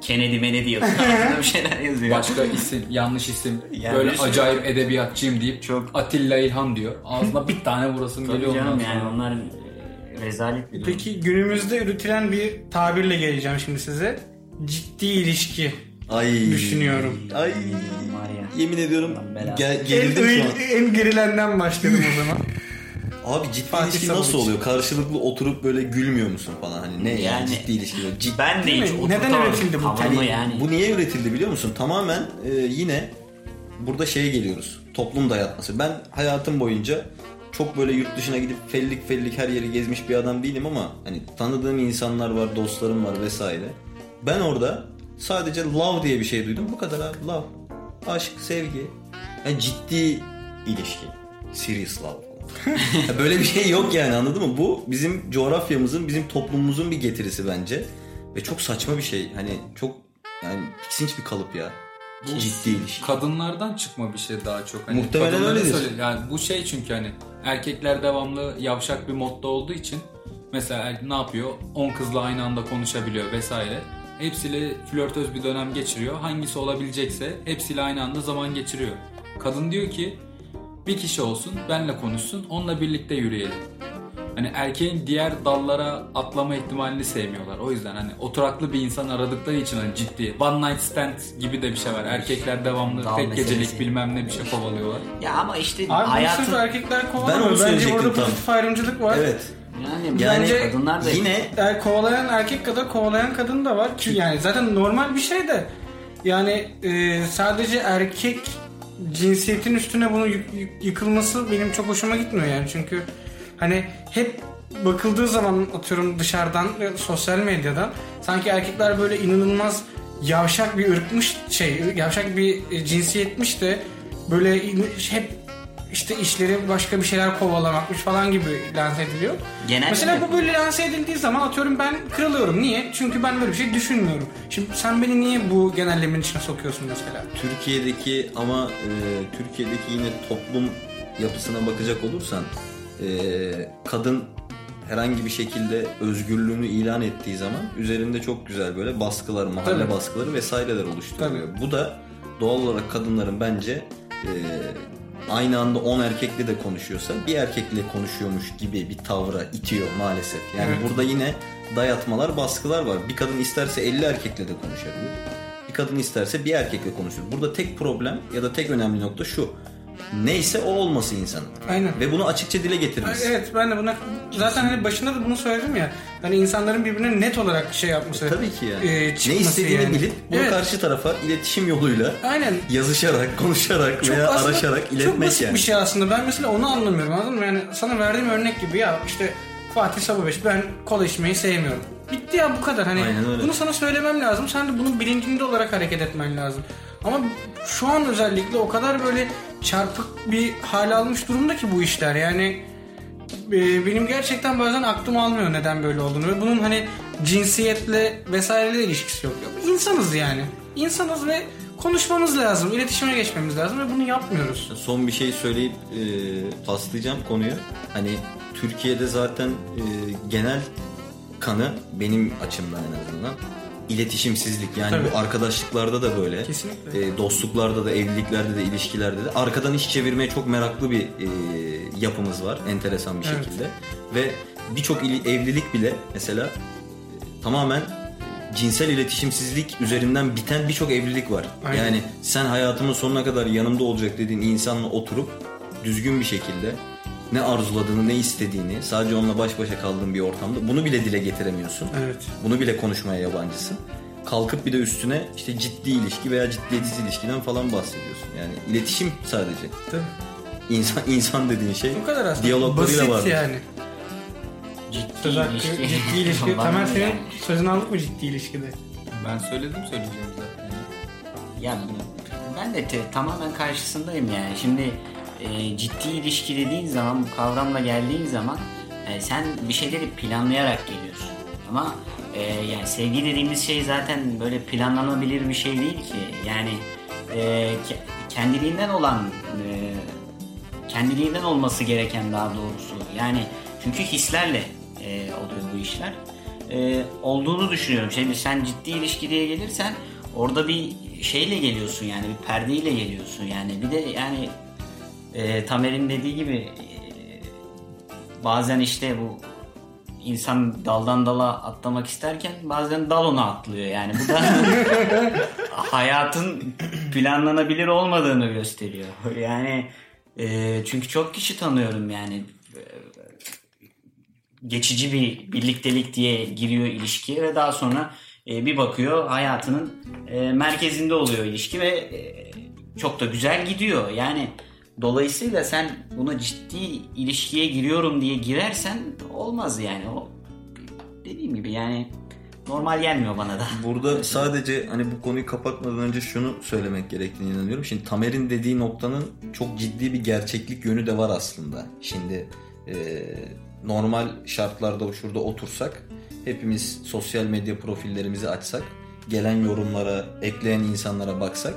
Kennedy Menedy yazıyor. Altında bir şeyler yazıyor. Başka isim, yanlış isim. Yani böyle sürü- acayip edebiyatçıyım deyip Çok- Atilla İlhan diyor. Ağzına bir tane vurasım Tabii geliyor. canım ondan yani sonra. onlar e, rezalet bir durum. Peki günümüzde üretilen bir tabirle geleceğim şimdi size. Ciddi ilişki. Ay. Düşünüyorum. Ay. Yemin ediyorum gel, En, gerildim şu an. en gerilenden başladım o zaman. Abi ciddi Fatih ilişki nasıl oluyor? Karşılıklı oturup böyle gülmüyor musun falan hani ne yani, Yani- ciddi ilişki böyle ciddi. Ben de hiç? Neden üretildi bu? Hani yani. Bu niye üretildi biliyor musun? Tamamen e, yine burada şeye geliyoruz. Toplum dayatması. Ben hayatım boyunca çok böyle yurt dışına gidip fellik fellik her yeri gezmiş bir adam değilim ama hani tanıdığım insanlar var, dostlarım var vesaire. Ben orada sadece love diye bir şey duydum. Bu kadar abi love. Aşk, sevgi. Yani ciddi ilişki. Serious love. böyle bir şey yok yani anladın mı? Bu bizim coğrafyamızın, bizim toplumumuzun bir getirisi bence. Ve çok saçma bir şey. Hani çok yani tiksinç bir kalıp ya. ciddi ilişki. Kadınlardan çıkma bir şey daha çok. Hani Muhtemelen öyledir. söyle- Yani bu şey çünkü hani erkekler devamlı yavşak bir modda olduğu için mesela er- ne yapıyor? 10 kızla aynı anda konuşabiliyor vesaire. Hepsiyle flörtöz bir dönem geçiriyor. Hangisi olabilecekse hepsiyle aynı anda zaman geçiriyor. Kadın diyor ki bir kişi olsun, benle konuşsun, onunla birlikte yürüyelim. Hani erkeğin diğer dallara atlama ihtimalini sevmiyorlar. O yüzden hani oturaklı bir insan aradıkları için hani ciddi. One night stand gibi de bir şey var. Erkekler devamlı Dal tek meselesi. gecelik bilmem ne bir şey kovalıyorlar. Ya ama işte Abi hayatın... sırf erkekler Ben onu kovalamıyor. Bence söyleyecektim tam. pozitif ayrımcılık var. Evet. Yani, Yani bence kadınlar da... yine Yani kovalayan erkek kadar kovalayan kadın da var ki yani zaten normal bir şey de yani e, sadece erkek cinsiyetin üstüne bunu yık- yık- yıkılması benim çok hoşuma gitmiyor yani. Çünkü hani hep bakıldığı zaman atıyorum dışarıdan sosyal medyadan sanki erkekler böyle inanılmaz yavşak bir ırkmış şey yavşak bir e, cinsiyetmiş de böyle hep işte işleri başka bir şeyler kovalamakmış falan gibi lanse ediliyor. Genelde Mesela bu böyle lanse edildiği zaman atıyorum ben kırılıyorum. Niye? Çünkü ben böyle bir şey düşünmüyorum. Şimdi sen beni niye bu genellemenin içine sokuyorsun mesela? Türkiye'deki ama e, Türkiye'deki yine toplum yapısına bakacak olursan e, kadın herhangi bir şekilde özgürlüğünü ilan ettiği zaman üzerinde çok güzel böyle baskılar, mahalle Tabii. baskıları vesaireler oluşturuyor. Bu da doğal olarak kadınların bence e, aynı anda 10 erkekle de konuşuyorsa bir erkekle konuşuyormuş gibi bir tavra itiyor maalesef. Yani Evet. burada yine dayatmalar, baskılar var. Bir kadın isterse 50 erkekle de konuşabilir. Bir kadın isterse bir erkekle konuşur. Burada tek problem ya da tek önemli nokta şu. Neyse o olması insanın. Aynen. Ve bunu açıkça dile getirmesi. Evet ben de buna zaten hani başında da bunu söyledim ya. Hani insanların birbirine net olarak şey yapması. Tabii ki yani. e, ne istediğini yani. bilip bunu Evet. karşı tarafa iletişim yoluyla Aynen. yazışarak, konuşarak Çok veya aslında araşarak Çok iletmek basit yani. bir şey aslında. Ben mesela onu anlamıyorum anladın mı? Yani sana verdiğim örnek gibi ya işte Fatih Sababeş ben kola içmeyi sevmiyorum. Bitti ya bu kadar. Hani Aynen öyle. bunu sana söylemem lazım. Sen de bunun bilincinde olarak hareket etmen lazım. Ama şu an özellikle o kadar böyle çarpık bir hal almış durumda ki bu işler. Yani e, benim gerçekten bazen aklım almıyor neden böyle olduğunu. Ve bunun hani cinsiyetle vesaireyle ilişkisi yok. İnsanız yani. İnsanız ve konuşmamız lazım. iletişime geçmemiz lazım ve bunu yapmıyoruz. Son bir şey söyleyip e, paslayacağım konuyu. Hani Türkiye'de zaten e, genel kanı benim açımdan en azından iletişimsizlik. Yani Tabii. bu arkadaşlıklarda da böyle. Kesinlikle. E, dostluklarda da, evliliklerde de, ilişkilerde de arkadan iş çevirmeye çok meraklı bir e, yapımız var. Enteresan bir Evet. şekilde. Ve birçok ili- evlilik bile mesela e, tamamen cinsel iletişimsizlik üzerinden biten birçok evlilik var. Aynen. Yani sen hayatımın sonuna kadar yanımda olacak dediğin insanla oturup düzgün bir şekilde ne arzuladığını, ne istediğini, sadece onunla baş başa kaldığın bir ortamda bunu bile dile getiremiyorsun. Evet. Bunu bile konuşmaya yabancısın. Kalkıp bir de üstüne işte ciddi ilişki veya ciddiyetsiz ilişkiden falan bahsediyorsun. Yani iletişim sadece. Tabii. İnsan insan dediğin şey Bu kadar aslında. diyaloglarıyla Basit var. yani. Ciddi Söz hakkı, ilişki. ciddi ilişki. Tamer senin yani. sözünü aldık mı ciddi ilişkide? Ben söyledim söyleyeceğim zaten. Ya ben de te- tamamen karşısındayım yani. Şimdi e, ciddi ilişki dediğin zaman, bu kavramla geldiğin zaman e, sen bir şeyleri planlayarak geliyorsun. Ama e, yani sevgi dediğimiz şey zaten böyle planlanabilir bir şey değil ki. Yani e, ke- kendiliğinden olan e, kendiliğinden olması gereken daha doğrusu. Yani çünkü hislerle e, oluyor bu işler. e, olduğunu düşünüyorum. Şimdi sen ciddi ilişki diye gelirsen orada bir şeyle geliyorsun yani bir perdeyle geliyorsun yani bir de yani e, Tamer'in dediği gibi e, bazen işte bu insan daldan dala atlamak isterken bazen dal ona atlıyor. Yani bu da hayatın planlanabilir olmadığını gösteriyor. Yani e, çünkü çok kişi tanıyorum yani. Geçici bir birliktelik diye giriyor ilişkiye ve daha sonra e, bir bakıyor hayatının e, merkezinde oluyor ilişki ve e, çok da güzel gidiyor. Yani dolayısıyla sen buna ciddi ilişkiye giriyorum diye girersen olmaz yani. O dediğim gibi yani normal gelmiyor bana da. Burada sadece hani bu konuyu kapatmadan önce şunu söylemek gerektiğini inanıyorum. Şimdi Tamer'in dediği noktanın çok ciddi bir gerçeklik yönü de var aslında. Şimdi e, normal şartlarda şurada otursak hepimiz sosyal medya profillerimizi açsak gelen yorumlara, ekleyen insanlara baksak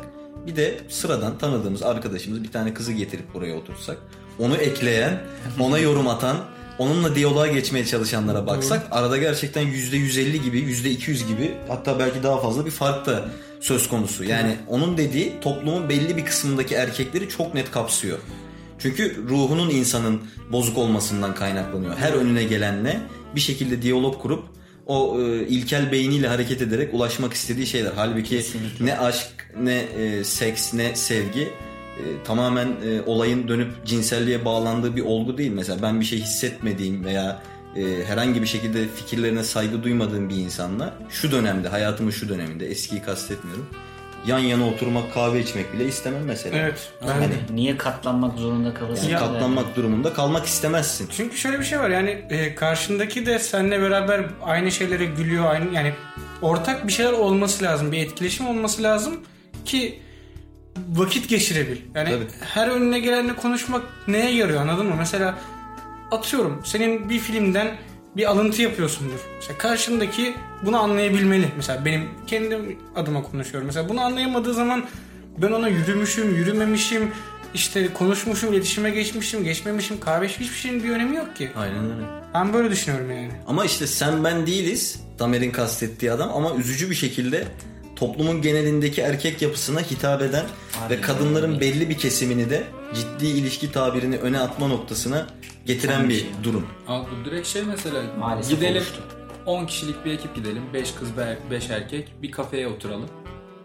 bir de sıradan tanıdığımız arkadaşımız bir tane kızı getirip buraya otursak onu ekleyen, ona yorum atan onunla diyaloğa geçmeye çalışanlara baksak arada gerçekten %150 gibi %200 gibi hatta belki daha fazla bir fark da söz konusu. Yani onun dediği toplumun belli bir kısmındaki erkekleri çok net kapsıyor. Çünkü ruhunun insanın bozuk olmasından kaynaklanıyor. Her önüne gelenle bir şekilde diyalog kurup o e, ilkel beyniyle hareket ederek ulaşmak istediği şeyler. Halbuki Kesinlikle. ne aşk, ne e, seks, ne sevgi e, tamamen e, olayın dönüp cinselliğe bağlandığı bir olgu değil. Mesela ben bir şey hissetmediğim veya e, herhangi bir şekilde fikirlerine saygı duymadığım bir insanla şu dönemde, hayatımın şu döneminde eskiyi kastetmiyorum. Yan yana oturmak, kahve içmek bile istemem mesela. Evet. Ben Hani Niye katlanmak zorunda kalasın? yani katlanmak durumunda kalmak istemezsin. Çünkü şöyle bir şey var yani e, karşındaki de seninle beraber aynı şeylere gülüyor aynı yani ortak bir şeyler olması lazım bir etkileşim olması lazım ki vakit geçirebil. Yani Tabii. her önüne gelenle konuşmak neye yarıyor anladın mı? Mesela atıyorum senin bir filmden bir alıntı yapıyorsundur. Mesela karşındaki bunu anlayabilmeli. Mesela benim kendim adıma konuşuyorum. Mesela bunu anlayamadığı zaman ben ona yürümüşüm, yürümemişim, işte konuşmuşum, iletişime geçmişim, geçmemişim, kahve hiçbir şeyin bir önemi yok ki. Aynen öyle. Ben böyle düşünüyorum yani. Ama işte sen ben değiliz Tamer'in kastettiği adam ama üzücü bir şekilde toplumun genelindeki erkek yapısına hitap eden ve kadınların belli bir kesimini de ciddi ilişki tabirini öne atma noktasına getiren Son bir durum. Abi bu direkt şey mesela Maalesef gidelim oluştu. 10 kişilik bir ekip gidelim 5 kız 5 erkek bir kafeye oturalım.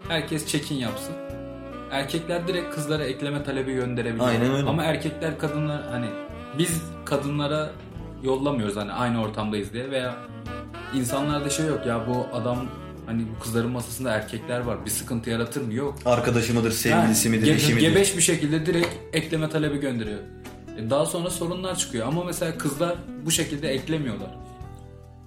Herkes check-in yapsın. Erkekler direkt kızlara ekleme talebi gönderebiliyor. Aynen öyle. Ama erkekler kadınlar hani biz kadınlara yollamıyoruz hani aynı ortamdayız diye veya insanlarda şey yok ya bu adam hani bu kızların masasında erkekler var bir sıkıntı yaratır mı? Yok. Arkadaşı mıdır, sevgilisi Yani midir, ge- eşi midir? Gebeş bir şekilde direkt ekleme talebi gönderiyor. E, Daha sonra sorunlar çıkıyor ama mesela kızlar bu şekilde eklemiyorlar.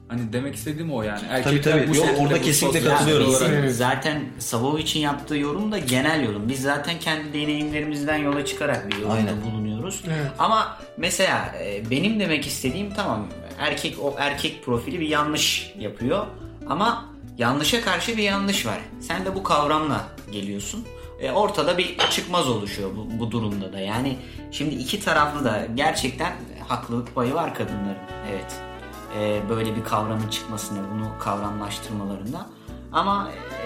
Hani demek istediğim o yani. Erkekler tabii. bu Yok, orada bu kesinlikle katılıyorum. Evet. zaten Savovic'in yaptığı yorum da genel yorum. Biz zaten kendi deneyimlerimizden yola çıkarak bir yorumda Aynen. bulunuyoruz. Evet. Ama mesela e, benim demek istediğim tamam erkek o erkek profili bir yanlış yapıyor ama yanlışa karşı bir yanlış var. Sen de bu kavramla geliyorsun. E, ortada bir çıkmaz oluşuyor bu, bu durumda da. Yani şimdi iki taraflı da gerçekten haklılık payı var kadınların. Evet. E, böyle bir kavramın çıkmasında, bunu kavramlaştırmalarında. Ama e,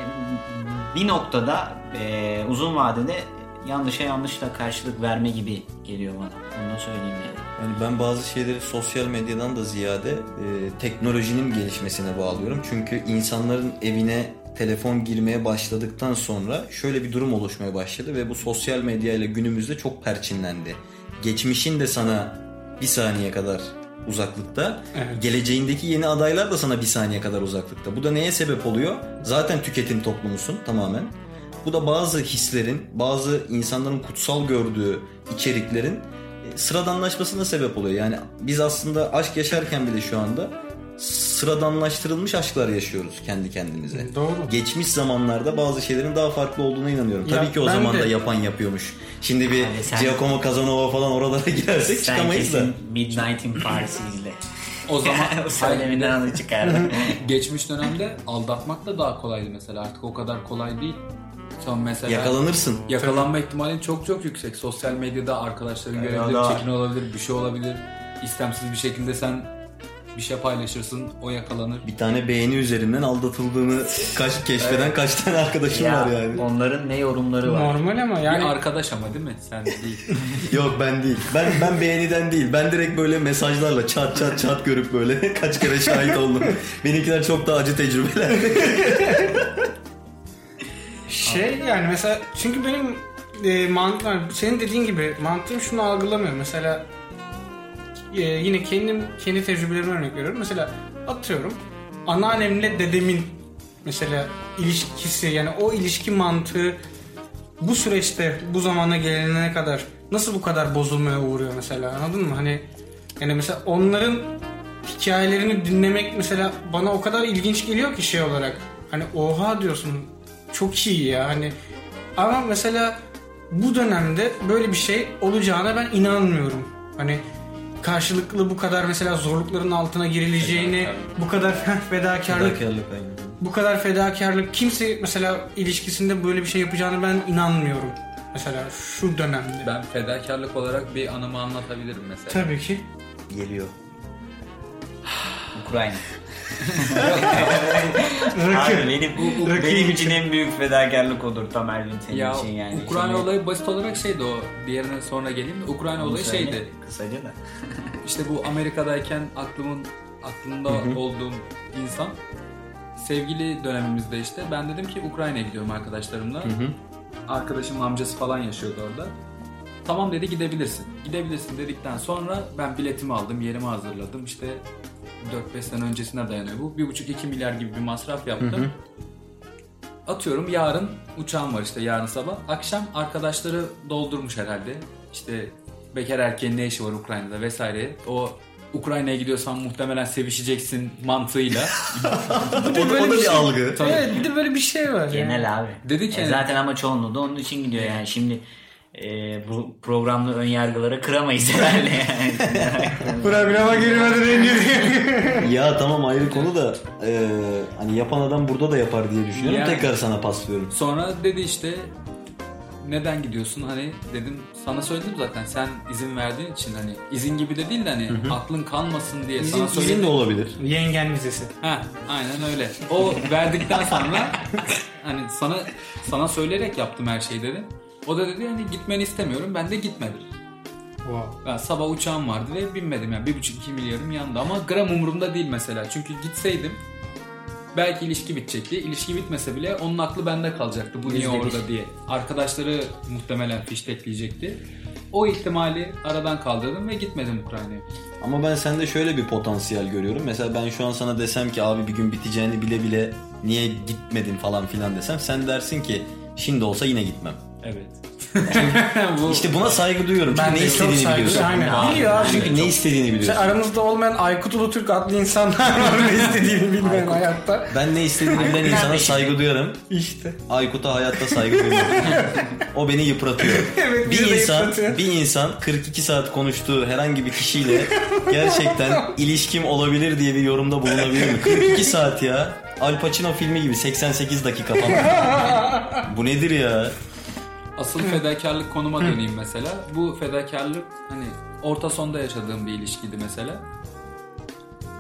bir noktada e, uzun vadede yanlışa yanlışla karşılık verme gibi geliyor bana. Onu da söyleyeyim yani. Yani ben bazı şeyleri sosyal medyadan da ziyade e, teknolojinin gelişmesine bağlıyorum. Çünkü insanların evine telefon girmeye başladıktan sonra şöyle bir durum oluşmaya başladı ve bu sosyal medya ile günümüzde çok perçinlendi. Geçmişin de sana bir saniye kadar uzaklıkta, Evet. geleceğindeki yeni adaylar da sana bir saniye kadar uzaklıkta. Bu da neye sebep oluyor? Zaten tüketim toplumusun tamamen. Bu da bazı hislerin, bazı insanların kutsal gördüğü içeriklerin e, sıradanlaşmasına sebep oluyor. Yani biz aslında aşk yaşarken bile şu anda sıradanlaştırılmış aşklar yaşıyoruz kendi kendimize. Doğru. Geçmiş zamanlarda bazı şeylerin daha farklı olduğuna inanıyorum. Ya Tabii ki o zaman de- da yapan yapıyormuş. Şimdi bir Abi sen- Giacomo Casanova falan oralara girersek Sen çıkamayız da. kesin Midnight in Paris'i izle. O zaman söyleminden onu çıkardı. geçmiş dönemde aldatmak da daha kolaydı mesela. Artık o kadar kolay değil. Son mesela Yakalanırsın. yakalanma ihtimalin çok çok yüksek. Sosyal medyada arkadaşların görebilir, da- çekin olabilir, bir şey olabilir. İstemsiz bir şekilde sen Bir şey paylaşırsın o yakalanır. Bir tane beğeni üzerinden aldatıldığını kaç keşfeden kaç tane arkadaşım Ya, var yani. onların ne yorumları var. Normal ama Bir yani arkadaş ama değil mi? Sen değil. Yok ben değil. Ben ben beğeniden değil. Ben direkt böyle mesajlarla çat çat çat görüp böyle kaç kere şahit oldum. Benimkiler çok daha acı tecrübeler. şey yani mesela çünkü benim e, mantığım senin dediğin gibi mantığım şunu algılamıyor. Mesela e, yine kendim kendi tecrübelerime örnek veriyorum. Mesela atıyorum anneannemle dedemin mesela ilişkisi yani o ilişki mantığı bu süreçte bu zamana gelene kadar nasıl bu kadar bozulmaya uğruyor mesela anladın mı? Hani yani mesela onların hikayelerini dinlemek mesela bana o kadar ilginç geliyor ki şey olarak. Hani oha diyorsun çok iyi ya hani ama mesela bu dönemde böyle bir şey olacağına ben inanmıyorum. Hani karşılıklı bu kadar mesela zorlukların altına girileceğini, bu kadar fedakarlık Fedakarlık bu kadar fedakarlık kimse mesela ilişkisinde böyle bir şey yapacağını ben inanmıyorum. Mesela şu dönemde. Ben fedakarlık olarak bir anımı anlatabilirim mesela. Tabii ki. Geliyor. Ukrayna. Abi benim, bu, bu benim için en büyük fedakarlık olur Tamer'in senin Ya için yani. Ukrayna Şimdi olayı basit olarak şeydi o. Diğerine sonra geleyim de Ukrayna bunu olayı söyle, şeydi. Kısaca da. İşte bu Amerika'dayken aklımın aklımda olduğum insan sevgili dönemimizde işte ben dedim ki Ukrayna'ya gidiyorum arkadaşlarımla. Arkadaşımın amcası falan yaşıyordu orada. Tamam dedi gidebilirsin. Gidebilirsin dedikten sonra ben biletimi aldım, yerimi hazırladım. İşte 4-5 sene öncesine dayanıyor bu. 1,5-2 milyar gibi bir masraf yaptım. Atıyorum yarın uçağım var işte yarın sabah. Akşam arkadaşları doldurmuş herhalde. İşte bekar erkeğin ne işi var Ukrayna'da vesaire. O Ukrayna'ya gidiyorsan muhtemelen sevişeceksin mantığıyla. O da, o da bir algı. Tabii. Evet bir de böyle bir şey var. yani. Genel abi. Dedi ki- E zaten ama çoğunluğu da onun için gidiyor yani. Şimdi e, bu programlı ön yargıları kıramayız herhalde yani. Programa girmeden önce Ya tamam ayrı konu da e, hani yapan adam burada da yapar diye düşünüyorum. Yani- Tekrar sana paslıyorum. Sonra dedi işte neden gidiyorsun hani dedim sana söyledim zaten sen izin verdiğin için hani izin gibi de değil de hani aklın kalmasın diye sana İzin söyledim. de olabilir. Yengen vizesi. Ha, aynen öyle. O verdikten sonra hani sana sana söyleyerek yaptım her şeyi dedi. O da dedi hani gitmeni istemiyorum. Ben de gitmedim. Wow. Ben sabah uçağım vardı ve binmedim yani. Bir buçuk iki milyarım yandı ama gram umurumda değil mesela. Çünkü gitseydim belki ilişki bitecekti. İlişki bitmese bile onun aklı bende kalacaktı. Bu niye orada diye. Arkadaşları muhtemelen fiştekleyecekti. O ihtimali aradan kaldırdım ve gitmedim Ukrayna'ya. Ama ben sende şöyle bir potansiyel görüyorum. Mesela ben şu an sana desem ki abi bir gün biteceğini bile bile niye gitmedin falan filan desem sen dersin ki şimdi olsa yine gitmem. Evet. İşte buna saygı duyuyorum. Çünkü Ben ne istediğini saygı biliyorsun. Aynen. Biliyor abi. Çünkü ne istediğini İşte biliyorsun. aramızda olmayan Aykut Ulutürk adlı insanlar var ne istediğini bilmeyen hayatta. Ben ne istediğini bilen insana saygı duyarım. İşte. Aykut'a hayatta saygı duyuyorum. o beni yıpratıyor. Evet, bir insan yıpratıyor. bir insan 42 saat konuştuğu herhangi bir kişiyle gerçekten ilişkim olabilir diye bir yorumda bulunabilir mi? 42 saat ya. Al Pacino filmi gibi 88 dakika falan. Bu nedir ya? Asıl fedakarlık konuma döneyim mesela. Bu fedakarlık hani orta sonda yaşadığım bir ilişkiydi mesela.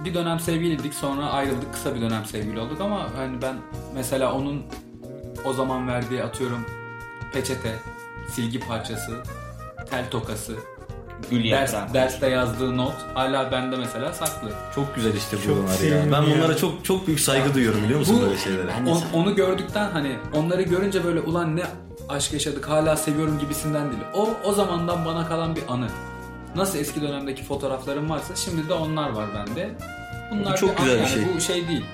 Bir dönem sevgiliydik sonra ayrıldık kısa bir dönem sevgili olduk ama hani ben mesela onun o zaman verdiği atıyorum peçete, silgi parçası, tel tokası, Gül ders, yaprağı. derste yazdığı not hala bende mesela saklı. Çok güzel işte Çok bunlar ya. sevimli Ben ya. bunlara çok çok büyük saygı duyuyorum biliyor musun Bu- böyle şeylere? Sana- onu gördükten hani onları görünce böyle ulan ne aşk yaşadık hala seviyorum gibisinden değil. O o zamandan bana kalan bir anı. Nasıl eski dönemdeki fotoğraflarım varsa şimdi de onlar var bende. Bunlar Bu çok bir an- güzel bir yani şey. Bu şey değil.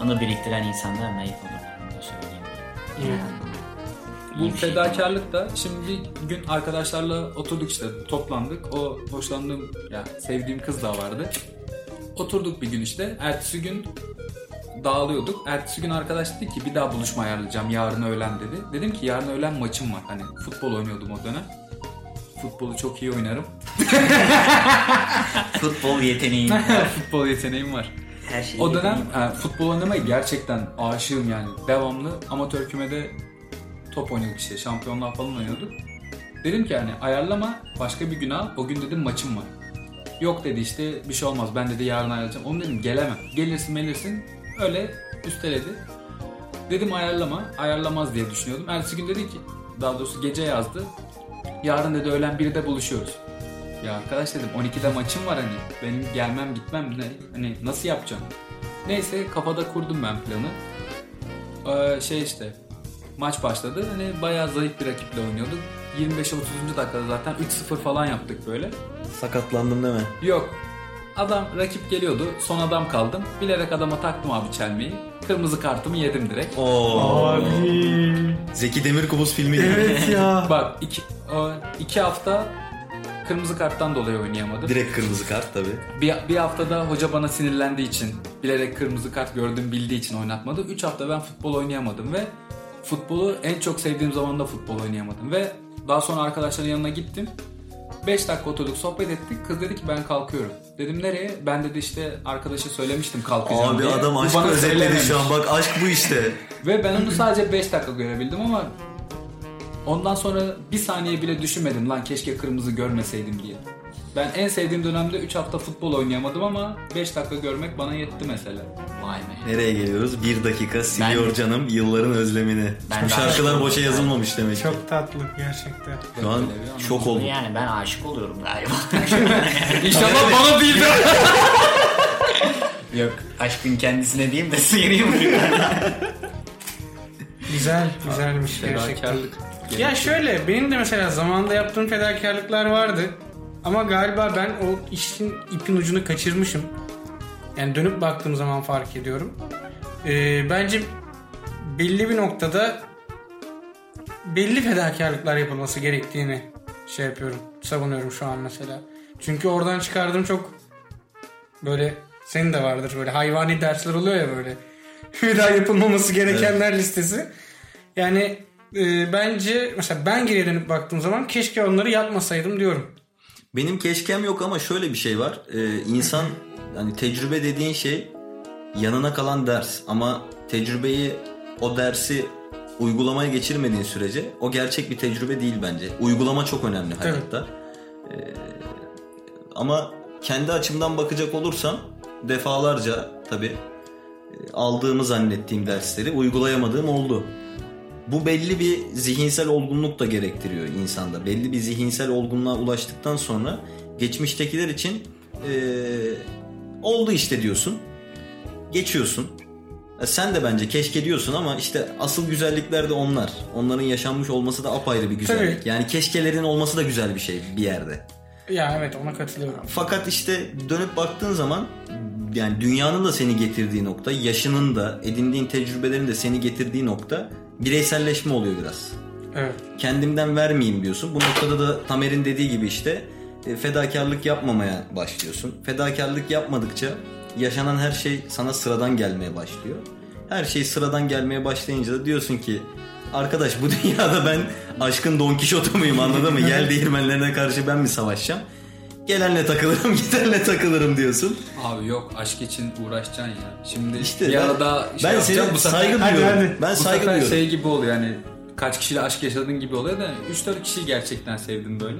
Anı biriktiren insanlar naif olur. Bunu da söyleyeyim. Yani, Bu şey. fedakarlık da şimdi bir gün arkadaşlarla oturduk işte toplandık. O hoşlandığım ya sevdiğim kız da vardı. Oturduk bir gün işte. Ertesi gün dağılıyorduk. Ertesi gün arkadaş dedi ki bir daha buluşma ayarlayacağım yarın öğlen dedi. Dedim ki yarın öğlen maçım var. Hani futbol oynuyordum o dönem. Futbolu çok iyi oynarım. Futbol yeteneğin. Futbol yeteneğim var. Her şey O dönem e, futbol oynamaya gerçekten aşığım yani. Devamlı amatör kümede top oynuyorduk işte. Şampiyonlar falan oynuyorduk. Dedim ki hani ayarlama başka bir gün al. O gün dedim maçım var. Yok dedi işte bir şey olmaz ben dedi yarın ayarlayacağım. Onu dedim gelemem. Gelirsin gelirsin öyle üsteledi. Dedim ayarlama. Ayarlamaz diye düşünüyordum. Ertesi gün dedi ki daha doğrusu gece yazdı. Yarın dedi öğlen 1'de buluşuyoruz. Ya arkadaş dedim 12'de maçım var hani. Benim gelmem gitmem ne hani nasıl yapacağım? Neyse kafada kurdum ben planı. Ee, şey işte maç başladı. Hani bayağı zayıf bir rakiple oynuyorduk. 25'e 30. dakikada zaten 3-0 falan yaptık böyle. Sakatlandın deme. Yok. Adam rakip geliyordu. Son adam kaldım. Bilerek adama taktım abi çelmeyi. Kırmızı kartımı yedim direkt. Oo. Abi. Zeki Demirkubuz filmi gibi. Evet ya. Bak iki, o, iki hafta kırmızı karttan dolayı oynayamadım. Direkt kırmızı kart tabi. Bir, bir haftada hoca bana sinirlendiği için, bilerek kırmızı kart gördüm bildiği için oynatmadı. Üç hafta ben futbol oynayamadım ve futbolu en çok sevdiğim zamanda futbol oynayamadım. Ve daha sonra arkadaşların yanına gittim. 5 dakika oturduk sohbet ettik. Kız dedi ki ben kalkıyorum. Dedim nereye? Ben dedi işte arkadaşa söylemiştim kalkacağım Abi diye. adam Bu aşkı bana özetledi söylememiş. şu an. Bak aşk bu işte. Ve ben onu sadece 5 dakika görebildim ama ondan sonra bir saniye bile düşünmedim lan keşke kırmızı görmeseydim diye. Ben en sevdiğim dönemde 3 hafta futbol oynayamadım ama 5 dakika görmek bana yetti mesela. Vay be. Nereye geliyoruz? Bir dakika siliyor Ben- canım yılların özlemini. Ben şarkılar boşa yazılmamış demek ki. Çok tatlı gerçekten. Şu an şok oldum. Yani ben aşık oluyorum galiba. İnşallah bana değildir. Yok aşkın kendisine diyeyim de sıyırayım. Güzel, güzelmiş gerçekten. Ya şöyle benim de mesela zamanında yaptığım fedakarlıklar vardı. Ama galiba ben o işin ipin ucunu kaçırmışım. Yani dönüp baktığım zaman fark ediyorum. Ee, bence belli bir noktada belli fedakarlıklar yapılması gerektiğini şey yapıyorum, savunuyorum şu an mesela. Çünkü oradan çıkardığım çok böyle senin de vardır böyle hayvani dersler oluyor ya böyle. Bir daha yapılmaması gerekenler listesi. Yani e, bence mesela ben geriye dönüp baktığım zaman keşke onları yapmasaydım diyorum. Benim keşkem yok ama şöyle bir şey var. Ee, insan hani tecrübe dediğin şey yanına kalan ders ama tecrübeyi o dersi uygulamaya geçirmediğin sürece o gerçek bir tecrübe değil bence. Uygulama çok önemli hayatta. Ee, ama kendi açımdan bakacak olursam defalarca tabii e, aldığımı zannettiğim dersleri uygulayamadığım oldu. Bu belli bir zihinsel olgunluk da gerektiriyor insanda. Belli bir zihinsel olgunluğa ulaştıktan sonra geçmiştekiler için eee, oldu işte diyorsun. Geçiyorsun. E, Sen de bence keşke diyorsun ama işte asıl güzellikler de onlar. Onların yaşanmış olması da apayrı bir güzellik. Tabii. Yani keşkelerin olması da güzel bir şey bir yerde. Ya evet ona katılıyorum. Fakat işte dönüp baktığın zaman yani dünyanın da seni getirdiği nokta, yaşının da, edindiğin tecrübelerin de seni getirdiği nokta bireyselleşme oluyor biraz. Evet. Kendimden vermeyeyim diyorsun. Bu noktada da Tamer'in dediği gibi işte e, fedakarlık yapmamaya başlıyorsun. Fedakarlık yapmadıkça yaşanan her şey sana sıradan gelmeye başlıyor. Her şey sıradan gelmeye başlayınca da diyorsun ki arkadaş bu dünyada ben aşkın Don Kişot'u muyum anladın mı? Yel değirmenlerine karşı ben mi savaşacağım? Gelenle takılırım, gidenle takılırım diyorsun. Abi yok aşk için uğraşacaksın ya. Şimdi İşte bir ben- arada şey ben yapacağım, seni bu sefer- saygı Hadi, duyuyorum. hadi. Ben bu saygı sefer duyuyorum. şey gibi oluyor yani kaç kişiyle aşk yaşadığın gibi oluyor da 3-4 kişiyi gerçekten sevdim böyle.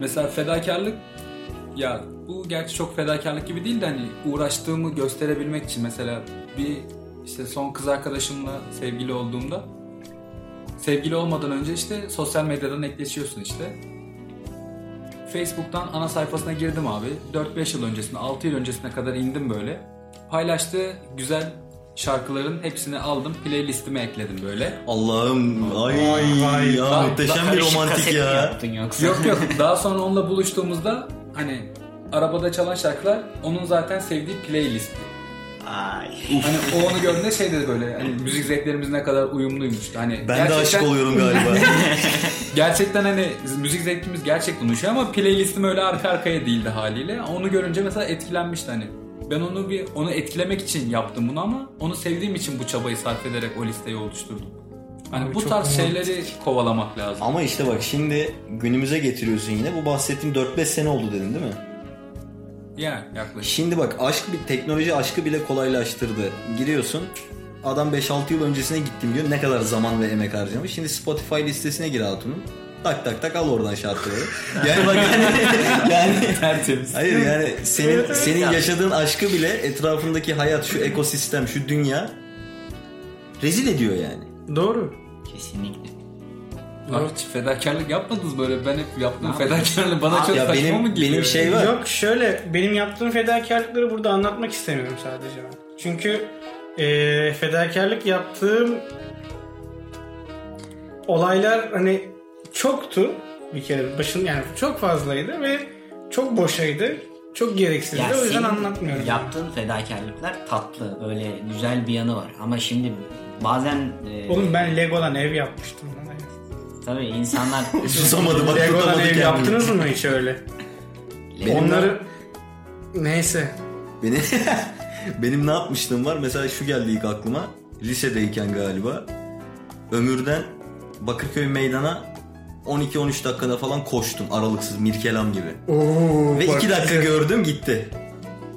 Mesela fedakarlık ya bu gerçi çok fedakarlık gibi değil de hani uğraştığımı gösterebilmek için mesela bir işte son kız arkadaşımla sevgili olduğumda sevgili olmadan önce işte sosyal medyadan ekleşiyorsun işte. Facebook'tan ana sayfasına girdim abi. 4-5 yıl öncesine, 6 yıl öncesine kadar indim böyle. Paylaştığı güzel şarkıların hepsini aldım. Playlistime ekledim böyle. Allah'ım ay, Vay, vay. ya Daha- muhteşem daha bir romantik ya. yaptın yoksa? Yok yok. Daha sonra onunla buluştuğumuzda hani arabada çalan şarkılar onun zaten sevdiği playlisti. Ay. Hani o onu gördüğünde şey dedi böyle hani müzik zevklerimiz ne kadar uyumluymuş. Hani Ben de aşık oluyorum galiba. Gerçekten hani müzik zevkimiz gerçekten uyuşuyor ama playlistim öyle arka arkaya değildi haliyle. Onu görünce mesela etkilenmişti hani. Ben onu bir onu etkilemek için yaptım bunu ama onu sevdiğim için bu çabayı sarf ederek o listeyi oluşturdum. Hani Abi bu tarz romantik. şeyleri kovalamak lazım. Ama işte bak şimdi günümüze getiriyorsun yine. Bu bahsettiğim 4-5 sene oldu dedin değil mi? Yani yaklaşık. Şimdi bak aşk bir teknoloji aşkı bile kolaylaştırdı. Giriyorsun adam 5-6 yıl öncesine gittim diyor. Ne kadar zaman ve emek harcamış. Şimdi Spotify listesine gir Hatun'un. Tak tak tak al oradan şarkıları. Yani bak yani, yani Tertemiz. hayır yani senin senin yaşadığın aşkı bile etrafındaki hayat, şu ekosistem, şu dünya rezil ediyor yani. Doğru. Kesinlikle. Abi hiç fedakarlık yapmadınız böyle. Ben hep yaptım Ne fedakarlık. Bana çok Ya saçma benim mı geliyor? benim şey var. Yok şöyle benim yaptığım fedakarlıkları burada anlatmak istemiyorum sadece ben. Çünkü eee, fedakarlık yaptığım olaylar hani çoktu bir kere başın yani çok fazlaydı ve çok boşaydı. Çok gereksizdi. Ya o yüzden anlatmıyorum. Yaptığın fedakarlıklar tatlı. Öyle güzel bir yanı var. Ama şimdi bazen e, Oğlum ben Lego'dan ev yapmıştım. lan. Tabii insanlar Susamadı bak Lego'dan tutamadı ev yaptınız mı hiç öyle? Benim Onları neyse. Beni benim ne yapmıştım var mesela şu geldi ilk aklıma lisedeyken galiba Ömür'den Bakırköy meydana 12-13 dakikada falan koştum aralıksız mirkelam gibi. Oo, Ve bak 2 dakika güzel. gördüm gitti.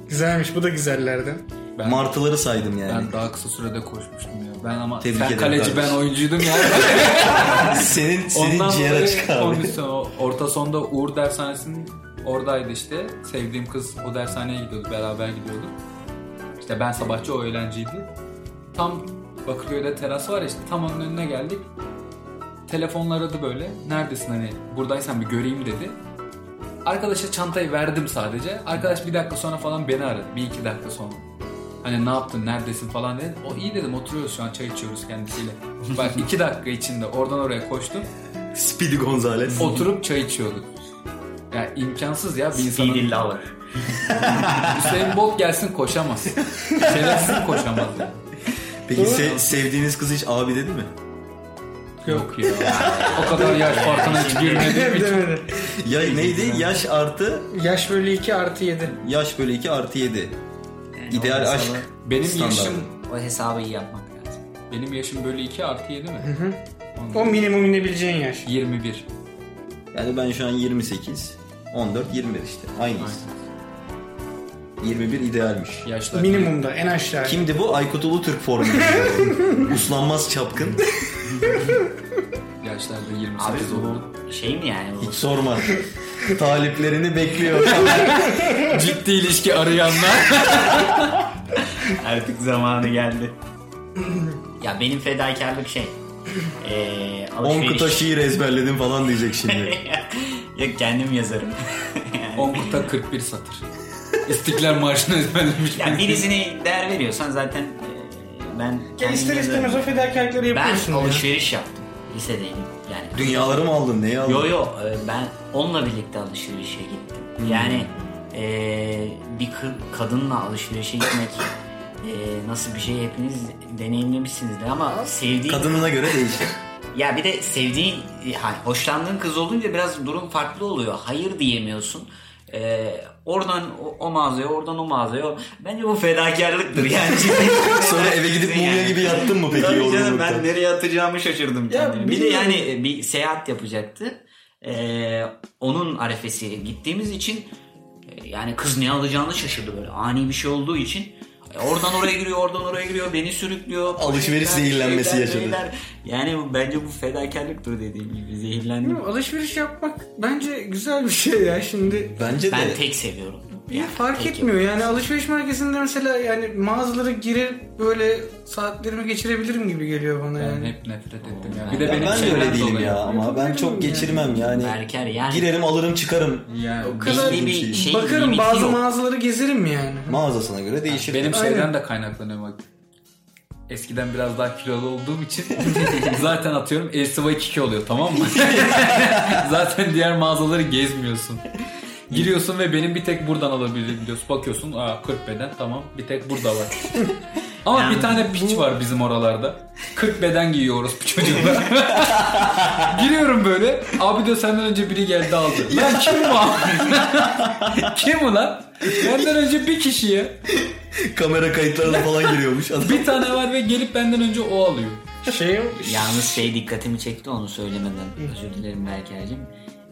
Güzelmiş bu da güzellerden. Ben, Martıları saydım yani. ben daha kısa sürede koşmuştum ya. Ben ama Tebrik sen kaleci kardeşim. ben oyuncuydum ya. senin senin Ondan ciğer açık abi. kondisyon. Orta sonda Uğur dershanesinin oradaydı işte. Sevdiğim kız o dershaneye gidiyordu. Beraber gidiyorduk. İşte ben sabahçı o öğlenciydi. Tam Bakırköy'de teras var ya işte tam onun önüne geldik. Telefonla aradı böyle. Neredesin hani buradaysan bir göreyim dedi. Arkadaşa çantayı verdim sadece. Arkadaş bir dakika sonra falan beni aradı. Bir iki dakika sonra. Hani ne yaptın, neredesin falan dedi. O iyi dedim oturuyoruz şu an çay içiyoruz kendisiyle. Bak iki dakika içinde oradan oraya koştum. Speedy Gonzales. Oturup çay içiyorduk. Yani imkansız ya bir insanın. Speedy lover. Hüseyin Bolt gelsin koşamaz. Şerefsiz koşamaz yani. Peki se- sevdiğiniz kız hiç abi dedi mi? Yok ya. o kadar yaş farkına hiç girmediğim için. Ya neydi? Yaş artı Yaş bölü 2 artı 7. yaş bölü 2 artı 7. Yani İdeal o hesabı- aşk. Benim yaşım O hesabı iyi yapmak lazım. benim yaşım böyle 2 artı 7 mi? O minimum inebileceğin yaş. 21. Yani ben şu an 28. 14 21 işte. Aynıyız. 21 idealmiş. Yaşlar. Minimumda en aşağı. Kimdi bu? Aykut Ulutürk formülü. Uslanmaz çapkın. Yaşlarda Abi 28 oldu. şey mi yani bu? Hiç sorma. Taliplerini bekliyor. Ciddi ilişki arayanlar. Artık zamanı geldi. ya benim fedakarlık şey. Eee 10 alışveriş. kıta şiir ezberledim falan diyecek şimdi. Yok kendim yazarım. 10 kuta 41 satır. İstiklal Marşı'nı ezberlemiş. ya birisine değer veriyorsan zaten ben Ya ister istemez o fedakarlıkları Ben yapıyorsun ya. alışveriş yaptım. Lisedeydim. Yani Dünyaları mı aldın? Neyi aldın? Yo yo e, ben onunla birlikte alışverişe gittim. Yani e, bir kadınla alışverişe gitmek e, nasıl bir şey hepiniz deneyimlemişsinizdir ama sevdiğin Kadınına göre değişir. ya bir de sevdiğin ha, hoşlandığın kız olunca biraz durum farklı oluyor. Hayır diyemiyorsun. E, oradan o, o mağazaya oradan o mağazaya bence bu fedakarlıktır yani. Sonra eve gidip mumya gibi yattın mı peki Tabii canım ben nereye atacağımı şaşırdım Ya kendimi. Bir de yani e, bir seyahat yapacaktı. Ee, onun arefesiyle gittiğimiz için e, yani kız ne alacağını şaşırdı böyle. Ani bir şey olduğu için. E, Oradan oraya giriyor, oradan oraya giriyor, beni sürüklüyor. Alışveriş zehirlenmesi yaşadı. şeyler. Yani bu- bence bu fedakarlıktır dediğim gibi zehirlendim. Alışveriş yapmak bence güzel bir şey ya şimdi. Bence de. Ben tek seviyorum. Bir Yani fark etmiyor yani alışveriş merkezinde mesela yani mağazalara girer böyle saatlerimi geçirebilirim gibi geliyor bana Ben yani. hep nefret ettim ya. Bir Ya de benim ben de öyle değilim ya ama ben çok geçirmem yani. Berker yani. Girerim alırım çıkarım. Yani O kadar Belli bir şey. şey Bakarım bazı yok. mağazaları gezerim yani. Mağazasına göre değişir. Benim Aynen. şeyden de kaynaklanıyor bak. Eskiden biraz daha kilolu olduğum için zaten atıyorum Elsiva 2 oluyor tamam mı? zaten diğer mağazaları gezmiyorsun. Giriyorsun ve benim bir tek buradan alabilirim diyorsun. Bakıyorsun aa 40 beden tamam bir tek burada var. Ama Yani bir tane piç var bizim oralarda. 40 beden giyiyoruz bu çocuklar. Giriyorum böyle. Abi diyor senden önce biri geldi aldı. Lan kim bu abi? kim bu lan? Benden önce bir kişiye Kamera kayıtlarına falan giriyormuş adam. bir tane var ve gelip benden önce o alıyor. Şey Yalnız şey dikkatimi çekti onu söylemeden. Özür dilerim Berker'cim.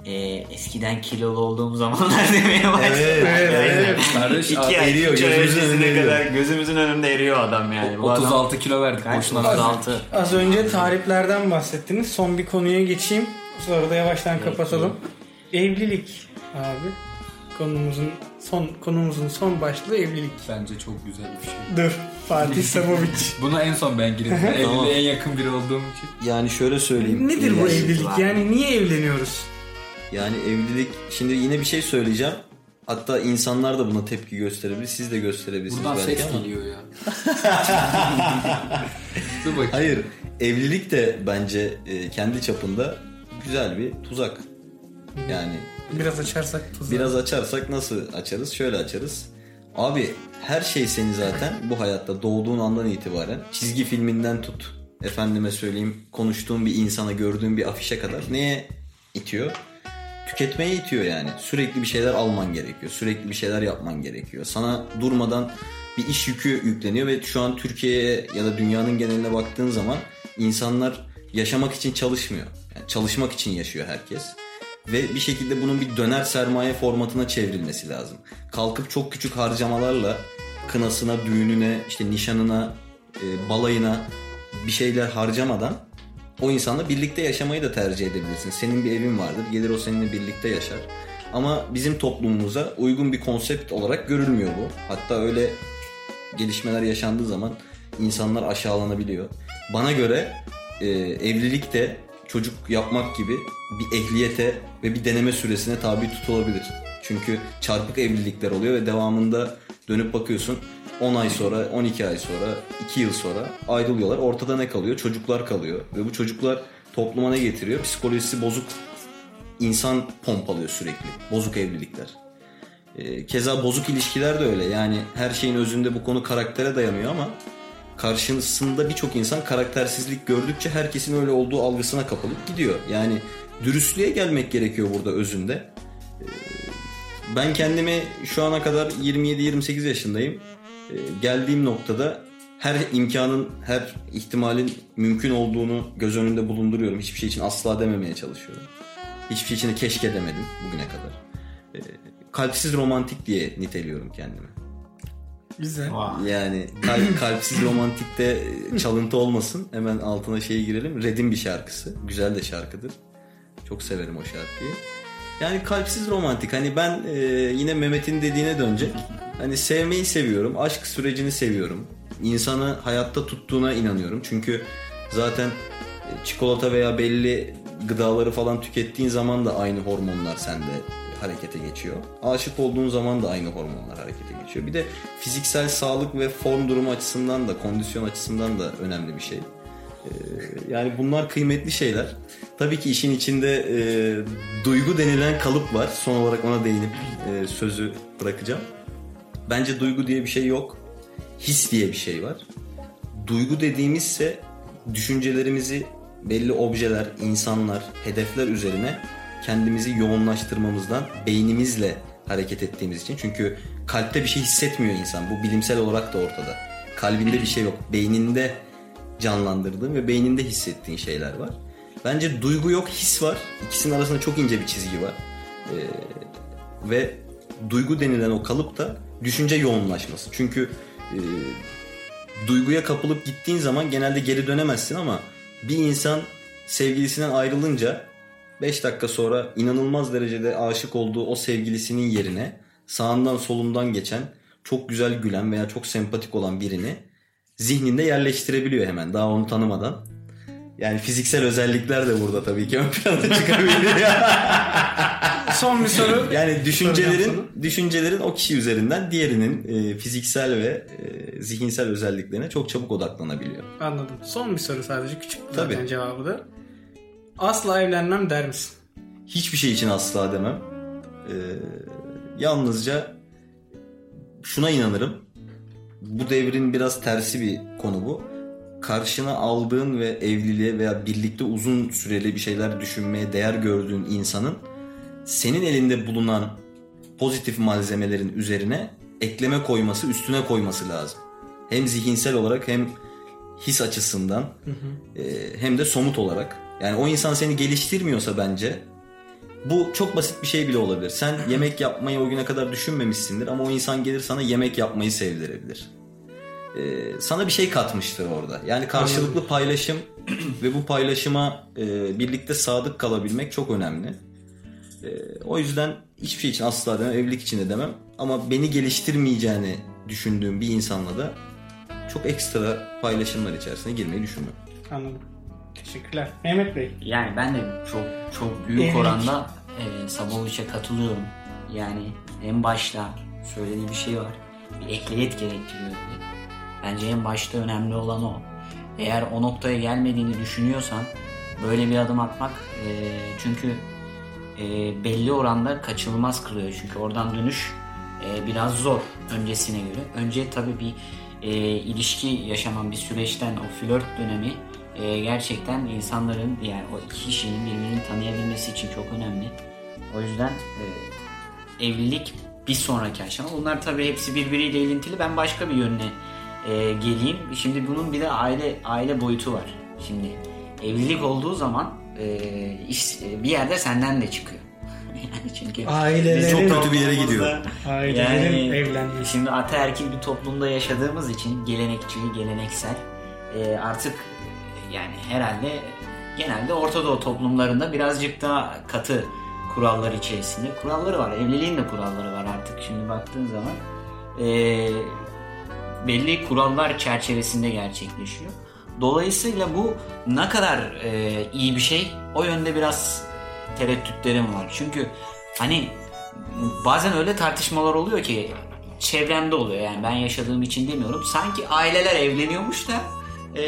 Ee, eskiden kilolu olduğum zamanlar demeye başladım. Evet, evet, evet. Kardeş İki ay, eriyor, gözümüzün önünde eriyor. kadar gözümüzün önünde eriyor adam yani. Bu adam 36 kilo verdik boşuna. 36. az önce tariflerden bahsettiniz. Son bir konuya geçeyim. Sonra da yavaştan kapatalım. Evlilik abi. Konumuzun son konumuzun son başlığı evlilik. Bence çok güzel bir şey. Dur. Fatih Samovic. Buna en son ben girerim. Evliliğe en yakın biri olduğum için. Yani şöyle söyleyeyim. Nedir bu evlilik? Yani niye evleniyoruz? Yani evlilik şimdi yine bir şey söyleyeceğim. Hatta insanlar da buna tepki gösterebilir. Siz de gösterebilirsiniz Buradan belki ses ama. geliyor ya. Dur bakayım. Hayır. Evlilik de bence e, kendi çapında güzel bir tuzak. Yani Biraz açarsak tuzağı. biraz açarsak nasıl açarız? Şöyle açarız. Abi her şey seni zaten bu hayatta doğduğun andan itibaren çizgi filminden tut. Efendime söyleyeyim konuştuğun bir insana gördüğün bir afişe kadar neye itiyor? Tüketmeye itiyor yani. Sürekli bir şeyler alman gerekiyor. Sürekli bir şeyler yapman gerekiyor. Sana durmadan bir iş yükü yükleniyor ve şu an Türkiye'ye ya da dünyanın geneline baktığın zaman insanlar yaşamak için çalışmıyor. Yani çalışmak için yaşıyor herkes. Ve bir şekilde bunun bir döner sermaye formatına çevrilmesi lazım. Kalkıp çok küçük harcamalarla kınasına, düğününe, işte nişanına, e, balayına bir şeyler harcamadan o insanla birlikte yaşamayı da tercih edebilirsin. Senin bir evin vardır. Gelir o seninle birlikte yaşar. Ama bizim toplumumuza uygun bir konsept olarak görülmüyor bu. Hatta öyle gelişmeler yaşandığı zaman insanlar aşağılanabiliyor. Bana göre e, evlilik de çocuk yapmak gibi bir ehliyete ve bir deneme süresine tabi tutulabilir. Çünkü çarpık evlilikler oluyor ve devamında dönüp bakıyorsun 10 ay sonra, 12 ay sonra, 2 yıl sonra ayrılıyorlar. Ortada ne kalıyor? Çocuklar kalıyor. Ve bu çocuklar topluma ne getiriyor? Psikolojisi bozuk insan pompalıyor sürekli. Bozuk evlilikler. Ee, Keza bozuk ilişkiler de öyle. Yani her şeyin özünde bu konu karaktere dayanıyor ama karşısında birçok insan karaktersizlik gördükçe herkesin öyle olduğu algısına kapılıp gidiyor. Yani dürüstlüğe gelmek gerekiyor burada özünde. Ee, Ben kendimi şu ana kadar 27-28 yaşındayım. Ee, Geldiğim noktada her imkanın, her ihtimalin mümkün olduğunu göz önünde bulunduruyorum. Hiçbir şey için asla dememeye çalışıyorum. Hiçbir şey için de keşke demedim bugüne kadar. Ee, Kalpsiz romantik diye niteliyorum kendimi. Güzel. Yani kalp, kalpsiz romantikte çalıntı olmasın. Hemen altına şey girelim. Red'in bir şarkısı. Güzel de şarkıdır. Çok severim o şarkıyı. Yani kalpsiz romantik. Hani ben e, yine Mehmet'in dediğine dönecek. Hani sevmeyi seviyorum. Aşk sürecini seviyorum. İnsanı hayatta tuttuğuna inanıyorum. Çünkü zaten e, çikolata veya belli gıdaları falan tükettiğin zaman da aynı hormonlar sende harekete geçiyor. Aşık olduğun zaman da aynı hormonlar harekete geçiyor. Bir de fiziksel sağlık ve form durumu açısından da kondisyon açısından da önemli bir şey. Ee, Yani bunlar kıymetli şeyler. Tabii ki işin içinde e, duygu denilen kalıp var. Son olarak ona değinip e, sözü bırakacağım. Bence duygu diye bir şey yok. His diye bir şey var. Duygu dediğimizse düşüncelerimizi belli objeler, insanlar, hedefler üzerine kendimizi yoğunlaştırmamızdan beynimizle hareket ettiğimiz için. Çünkü kalpte bir şey hissetmiyor insan. Bu bilimsel olarak da ortada. Kalbinde bir şey yok. Beyninde canlandırdığın ve beyninde hissettiğin şeyler var. Bence duygu yok, his var. İkisinin arasında çok ince bir çizgi var. Ee, ve duygu denilen o kalıp da düşünce yoğunlaşması. Çünkü e, duyguya kapılıp gittiğin zaman genelde geri dönemezsin ama bir insan sevgilisinden ayrılınca 5 dakika sonra inanılmaz derecede aşık olduğu o sevgilisinin yerine sağından solundan geçen çok güzel gülen veya çok sempatik olan birini zihninde yerleştirebiliyor hemen daha onu tanımadan. Yani fiziksel özellikler de burada tabii ki ön plana çıkabiliyor. Son bir soru. Yani düşüncelerin düşüncelerin o kişi üzerinden diğerinin e, fiziksel ve e, zihinsel özelliklerine çok çabuk odaklanabiliyor. Anladım. Son bir soru sadece. Küçük zaten Tabii. cevabı da. Asla evlenmem der misin? Hiçbir şey için asla demem. E, yalnızca şuna inanırım. Bu devrin biraz tersi bir konu bu. Karşına aldığın ve evliliğe veya birlikte uzun süreli bir şeyler düşünmeye değer gördüğün insanın senin elinde bulunan pozitif malzemelerin üzerine ekleme koyması, üstüne koyması lazım. Hem zihinsel olarak hem his açısından e, hem de somut olarak. Yani o insan seni geliştirmiyorsa bence bu çok basit bir şey bile olabilir. Sen yemek yapmayı o güne kadar düşünmemişsindir ama o insan gelir sana yemek yapmayı sevdirebilir. Ee, sana bir şey katmıştır orada. Yani karşılıklı paylaşım ve bu paylaşıma e, birlikte sadık kalabilmek çok önemli. E, o yüzden hiçbir şey için asla demem, evlilik için de demem. Ama beni geliştirmeyeceğini düşündüğüm bir insanla da çok ekstra paylaşımlar içerisine girmeyi düşünmem. Anladım. Teşekkürler. Mehmet Bey. Yani ben de çok çok büyük Evlilik. oranda e, Sabovic'e katılıyorum. Yani en başta söylediği bir şey var. Bir ehliyet gerektiriyor dedi. Bence en başta önemli olan o. Eğer o noktaya gelmediğini düşünüyorsan böyle bir adım atmak e, çünkü e, belli oranda kaçınılmaz kılıyor. Çünkü oradan dönüş e, biraz zor öncesine göre. Önce tabii bir e, ilişki yaşaman bir süreçten o flört dönemi e, gerçekten insanların yani o iki kişinin birbirini tanıyabilmesi için çok önemli. O yüzden e, evlilik bir sonraki aşama. Bunlar tabii hepsi birbiriyle ilintili. Ben başka bir yönüne e, geleyim. Şimdi bunun bir de aile aile boyutu var. Şimdi evlilik olduğu zaman e, iş, e, bir yerde senden de çıkıyor. yani çünkü Ailelerin- Çok kötü bir yere gidiyor. Ailelerin evlenmesi. Şimdi ataerkil bir toplumda yaşadığımız için gelenekçi, geleneksel e, artık yani herhalde genelde Orta Doğu toplumlarında birazcık daha katı kurallar içerisinde. Kuralları var. Evliliğin de kuralları var artık şimdi baktığın zaman. E, belli kurallar çerçevesinde gerçekleşiyor. Dolayısıyla bu ne kadar e, iyi bir şey o yönde biraz tereddütlerim var. Çünkü hani bazen öyle tartışmalar oluyor ki çevremde oluyor yani ben yaşadığım için demiyorum. Sanki aileler evleniyormuş da e,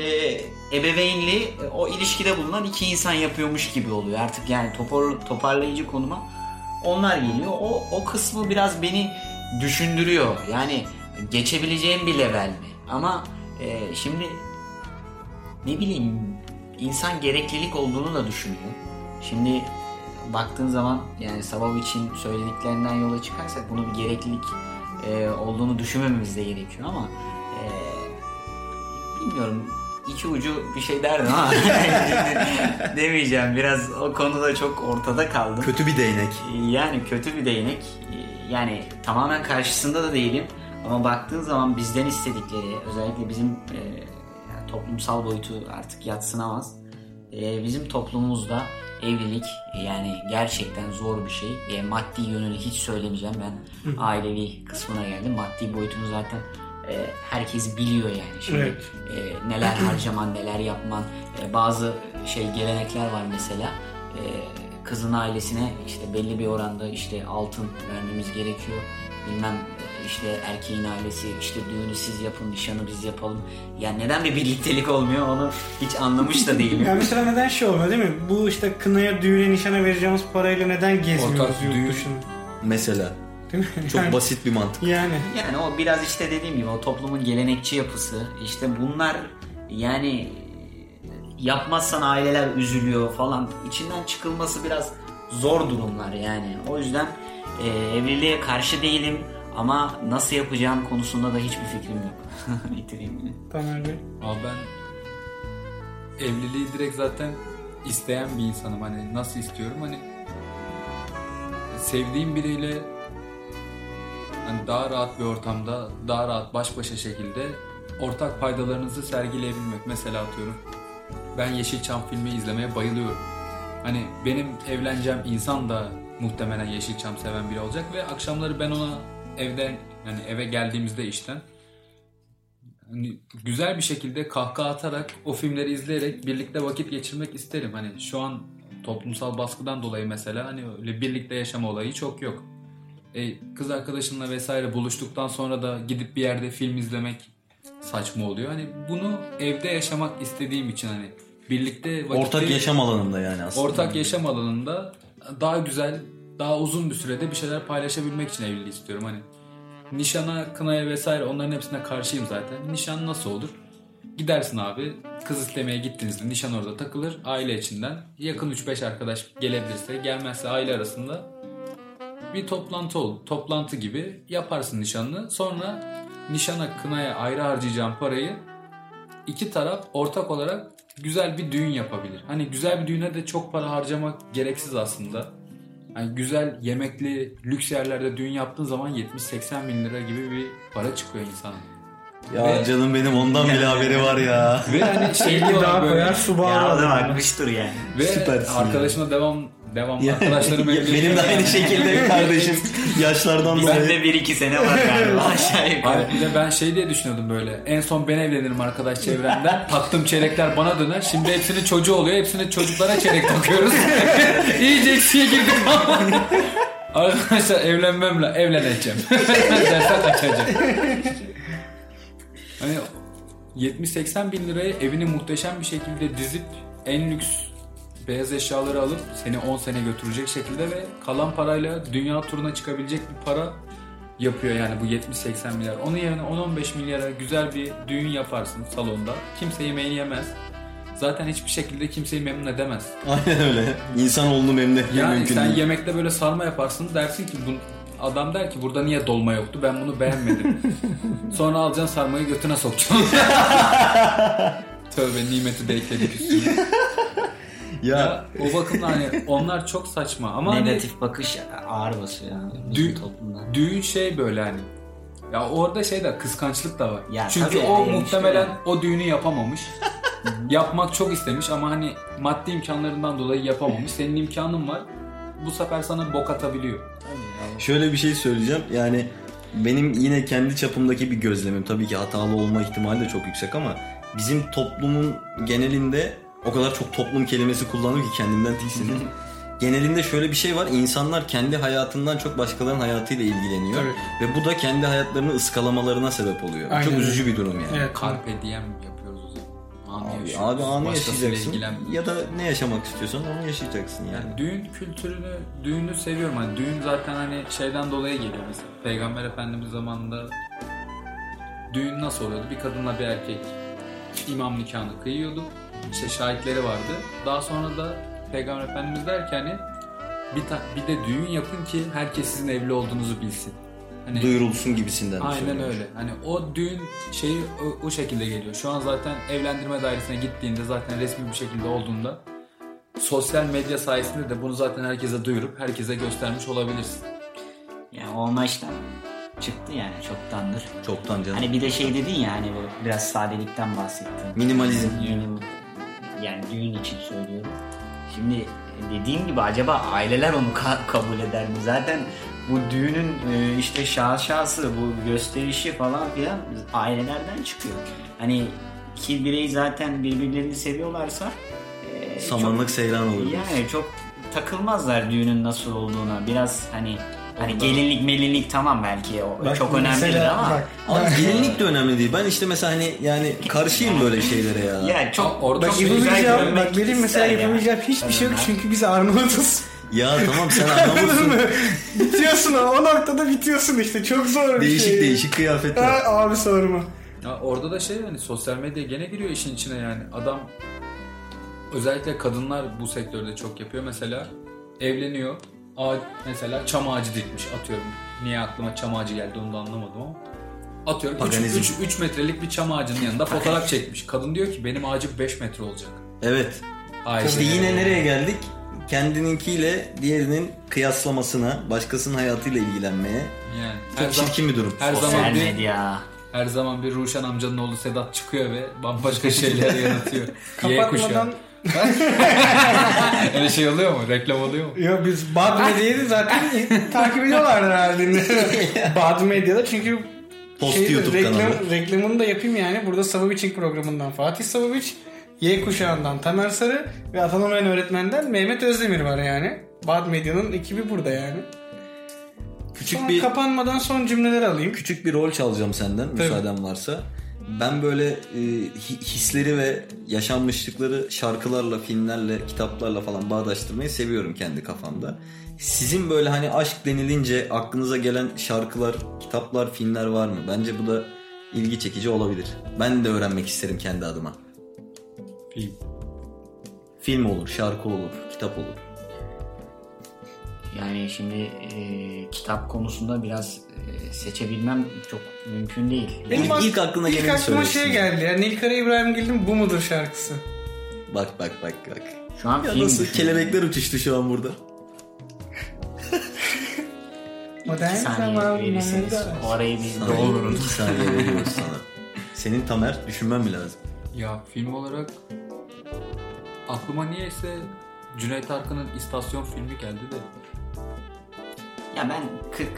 ebeveynliği e, o ilişkide bulunan iki insan yapıyormuş gibi oluyor. Artık yani topar, toparlayıcı konuma onlar geliyor. O, o kısmı biraz beni düşündürüyor. Yani geçebileceğim bir level mi? Ama e, şimdi ne bileyim insan gereklilik olduğunu da düşünüyor. Şimdi baktığın zaman yani Savovic'in söylediklerinden yola çıkarsak bunu bir gereklilik e, olduğunu düşünmememiz de gerekiyor ama e, bilmiyorum iki ucu bir şey derdim ama demeyeceğim biraz o konuda çok ortada kaldım. Kötü bir değnek. Yani kötü bir değnek. Yani tamamen karşısında da değilim. Ama baktığın zaman bizden istedikleri, özellikle bizim e, yani toplumsal boyutu artık yatsınamaz. E, bizim toplumumuzda evlilik yani gerçekten zor bir şey. E, maddi yönünü hiç söylemeyeceğim. Ben ailevi kısmına geldim. Maddi boyutunu zaten e, herkes biliyor yani. Şimdi Evet. e, neler harcaman, neler yapman. E, bazı şey gelenekler var mesela. E, kızın ailesine işte belli bir oranda işte altın vermemiz gerekiyor. Bilmem e, işte erkeğin ailesi işte düğünü siz yapın, nişanı biz yapalım. Yani neden bir birliktelik olmuyor onu hiç anlamış da değilim. Yani mesela neden şey olmuyor değil mi? Bu işte kınaya, düğüne, nişana vereceğimiz parayla neden gezmiyoruz Ortak yurt düğün. dışına? Mesela. Değil mi? Çok Yani- basit bir mantık. Yani Yani o biraz işte dediğim gibi o toplumun gelenekçi yapısı. işte bunlar yani yapmazsan aileler üzülüyor falan. İçinden çıkılması biraz zor durumlar yani. O yüzden e, evliliğe karşı değilim ama nasıl yapacağım konusunda da hiçbir fikrim yok. Bitireyim yine. Tamer Bey. Ama ben evliliği direkt zaten isteyen bir insanım. Hani nasıl istiyorum? Hani sevdiğim biriyle hani daha rahat bir ortamda, daha rahat baş başa şekilde ortak paydalarınızı sergileyebilmek. Mesela atıyorum ben Yeşilçam filmi izlemeye bayılıyorum. Hani benim evleneceğim insan da muhtemelen Yeşilçam seven biri olacak ve akşamları ben ona evden yani eve geldiğimizde işten hani güzel bir şekilde kahkaha atarak o filmleri izleyerek birlikte vakit geçirmek isterim. Hani şu an toplumsal baskıdan dolayı mesela hani öyle birlikte yaşama olayı çok yok. E, kız arkadaşınla vesaire buluştuktan sonra da gidip bir yerde film izlemek saçma oluyor. Hani bunu evde yaşamak istediğim için hani birlikte vakit Ortak yaşam alanında yani aslında. ortak yaşam alanında daha güzel, daha uzun bir sürede bir şeyler paylaşabilmek için evliliği istiyorum. Hani nişana, kınaya vesaire onların hepsine karşıyım zaten. Nişan nasıl olur? Gidersin abi, kız istemeye gittiğinizde nişan orada takılır. Aile içinden yakın 3-5 arkadaş gelebilirse, gelmezse aile arasında bir toplantı olur. Toplantı gibi yaparsın nişanını. Sonra nişana, kınaya ayrı harcayacağın parayı iki taraf ortak olarak güzel bir düğün yapabilir. Hani güzel bir düğüne de çok para harcamak gereksiz aslında. Hani güzel yemekli lüks yerlerde düğün yaptığın zaman 70-80 bin lira gibi bir para çıkıyor insana. Ya Ve- canım benim ondan bile haberi var ya. Ve hani şey diyorlar daha böyle. koyar su Ya bağlar. adam akmıştır yani. Ve Süpersin arkadaşıma devam devam Ya- arkadaşlarım ya benim de aynı şekilde kardeşim yaşlardan dolayı. de bir iki sene var galiba aşağı yukarı. Abi bir de ben şey diye düşünüyordum böyle. En son ben evlenirim arkadaş çevremden. Taktığım çeyrekler bana döner. Şimdi hepsinin çocuğu oluyor. Hepsinin çocuklara çeyrek takıyoruz. İyice eksiye girdik ama. Arkadaşlar evlenmemle evleneceğim. Dersen kaçacağım. Hani 70-80 bin liraya evini muhteşem bir şekilde dizip en lüks beyaz eşyaları alıp seni 10 sene götürecek şekilde ve kalan parayla dünya turuna çıkabilecek bir para yapıyor yani bu 70-80 milyar. Onun yerine 10-15 milyara güzel bir düğün yaparsın salonda. Kimse yemeğini yemez. Zaten hiçbir şekilde kimseyi memnun edemez. Aynen öyle. İnsanoğlunu memnun etmek Yani mümkün sen değil. yemekte böyle sarma yaparsın dersin ki bu adam der ki burada niye dolma yoktu ben bunu beğenmedim. Sonra alacaksın sarmayı götüne sokacaksın. Tövbe nimeti de ekledik üstüne. Ya, Ya o bakımdan hani onlar çok saçma ama hani Negatif bakış ağır basıyor yani bizim Dü- toplumda. düğün şey böyle hani. Ya orada şey de kıskançlık da var. Ya Çünkü o yani muhtemelen işte. o düğünü yapamamış. Yapmak çok istemiş ama hani maddi imkanlarından dolayı yapamamış. Senin imkanın var. Bu sefer sana bok atabiliyor. şöyle bir şey söyleyeceğim. Yani benim yine kendi çapımdaki bir gözlemim. Tabii ki hatalı olma ihtimali de çok yüksek ama bizim toplumun genelinde o kadar çok toplum kelimesi kullandım ki kendimden tiksindim. Genelinde şöyle bir şey var. İnsanlar kendi hayatından çok başkalarının hayatıyla ilgileniyor. Tabii. Ve bu da kendi hayatlarını ıskalamalarına sebep oluyor. Aynen Çok üzücü bir durum yani. Evet. Carpe diem yapıyoruz o zaman. Anı Abi, yaşıyoruz. abi anı Başkasıyla yaşayacaksın ya da ne yaşamak istiyorsan onu yaşayacaksın yani. Yani düğün kültürünü, düğünü seviyorum. Hani düğün zaten hani şeyden dolayı geliyor mesela. Peygamber Efendimiz zamanında düğün nasıl oluyordu? Bir kadınla bir erkek imam nikahını kıyıyordu. İşte şahitleri vardı. Daha sonra da Peygamber Efendimiz der ki hani bir, ta- bir de düğün yapın ki herkes sizin evli olduğunuzu bilsin. Hani Duyurulsun gibisinden. bir Aynen söylüyor. öyle. Hani o düğün şeyi o, o şekilde geliyor. Şu an zaten evlendirme dairesine gittiğinde zaten resmi bir şekilde olduğunda sosyal medya sayesinde de bunu zaten herkese duyurup herkese göstermiş olabilirsin. Yani o amaçtan çıktı yani çoktandır. Çoktan canım. Hani bir de şey dedin ya hani böyle biraz sadelikten bahsettin. Minimalizm. Minim- yani düğün için söylüyorum. Şimdi dediğim gibi acaba aileler onu ka- kabul eder mi? Zaten bu düğünün e, işte şaşası, bu gösterişi falan filan ailelerden çıkıyor. Hani iki birey zaten birbirlerini seviyorlarsa e, Samanlık seyran olur. çok, yani çok takılmazlar düğünün nasıl olduğuna. Biraz hani hani gelinlik melinlik tamam belki o Bak, çok önemlidir mesela ama bak, Abi gelinlik de önemli değil. Ben işte mesela hani yani karşıyım böyle şeylere ya. yani çok Orada Bak yapabileceğim, görmek bak benim mesela ister ya. yapabileceğim hiçbir şey yok çünkü biz Arnavutuz. Ya tamam sen mı? bitiyorsun o, noktada bitiyorsun işte çok zor bir değişik şey. değişik kıyafetler. Ha, abi sorma. Ya orada da şey hani sosyal medya gene giriyor işin içine yani. Adam özellikle kadınlar bu sektörde çok yapıyor. Mesela evleniyor. Ağaç, mesela çam ağacı dikmiş atıyorum. Niye aklıma çam ağacı geldi onu da anlamadım ama. Atıyorum Paganizm. 3 metrelik bir çam ağacının yanında fotoğraf çekmiş. Kadın diyor ki benim ağacım 5 metre olacak. Evet. Ay İşte yine nereye geldik? Kendininkiyle diğerinin kıyaslamasına, başkasının hayatıyla ilgilenmeye. yani her Çok zaman, çirkin bir durum. her sosyal zaman bir medya. her zaman bir Ruşen amcanın oğlu Sedat çıkıyor ve bambaşka şeyler yaratıyor. Kapatmadan Öyle şey oluyor mu? Reklam oluyor mu? Yo biz Bad Medya'yı zaten takip ediyorlar herhalde. Bad Medya'da çünkü Post şey, YouTube reklam, kanalı. reklamını da yapayım yani. Burada Savovic'in programından Fatih Savic, Y kuşağından Tamer Sarı ve Atanomen öğretmenden Mehmet Özdemir var yani. Bad Medya'nın ekibi burada yani. Küçük Son bir kapanmadan son cümleleri alayım. küçük bir rol çalacağım senden müsaaden varsa. Ben böyle e, hi- hisleri ve yaşanmışlıkları şarkılarla, filmlerle, kitaplarla falan bağdaştırmayı seviyorum kendi kafamda. Sizin böyle hani aşk denilince aklınıza gelen şarkılar, kitaplar, filmler var mı? Bence bu da ilgi çekici olabilir. Ben de öğrenmek isterim kendi adıma. Film. Film olur, şarkı olur, kitap olur. Yani şimdi e, kitap konusunda biraz seçebilmem çok mümkün değil. Benim İlk- ak- ilk aklına ilk geleni aklıma şey geldi ya. Nilkara İbrahimgil'in Bu Mudur şarkısı. Bak bak bak bak. Şu an Ya film nasıl düşünüyorum. kelebekler uçuştu şu an burada. Modern zamanlarda- o arayı biz Sana doldurun. iki saniye veriyoruz sana. Senin Tamer düşünmem mi lazım? Ya film olarak aklıma niyeyse Cüneyt Arkın'ın istasyon filmi geldi de. Ya ben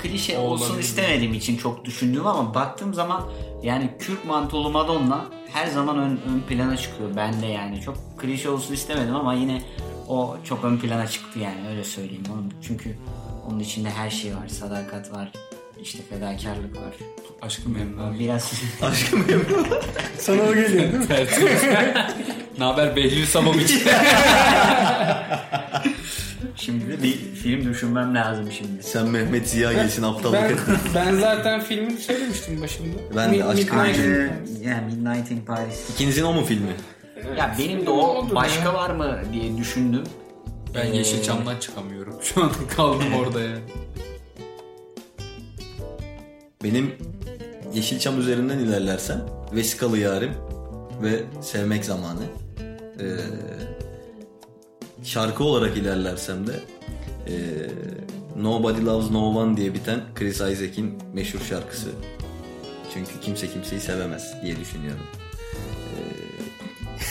klişe O olsun istemediğim için çok düşündüm ama baktığım zaman yani Kürk mantolu Madonna her zaman ön, ön plana çıkıyor bende yani. Çok klişe olsun istemedim ama yine o çok ön plana çıktı yani öyle söyleyeyim. Onun, çünkü onun içinde her şey var. Sadakat var. İşte fedakarlık var. Aşkı memnun. Biraz Aşkım memnun. Sana o geliyor değil mi? ne haber Behlül Samoviç? şimdi bir film düşünmem lazım şimdi. Sen Mehmet Ziya gelsin aptallık Ben, ben zaten filmini söylemiştim başında. Ben de Aşkı Midnight Memnun. in- yani Midnight in Paris. İkinizin o mu filmi? Ya benim de o Oldu başka ya. var mı diye düşündüm. Ben Ee, Yeşilçam'dan çıkamıyorum. Şu an kaldım orada yani. Benim Yeşilçam üzerinden ilerlersem Vesikalı Yarim ve Sevmek Zamanı. Ee, şarkı olarak ilerlersem de ee, Nobody Loves No One diye biten Chris Isaac'in meşhur şarkısı. Çünkü kimse kimseyi sevemez diye düşünüyorum.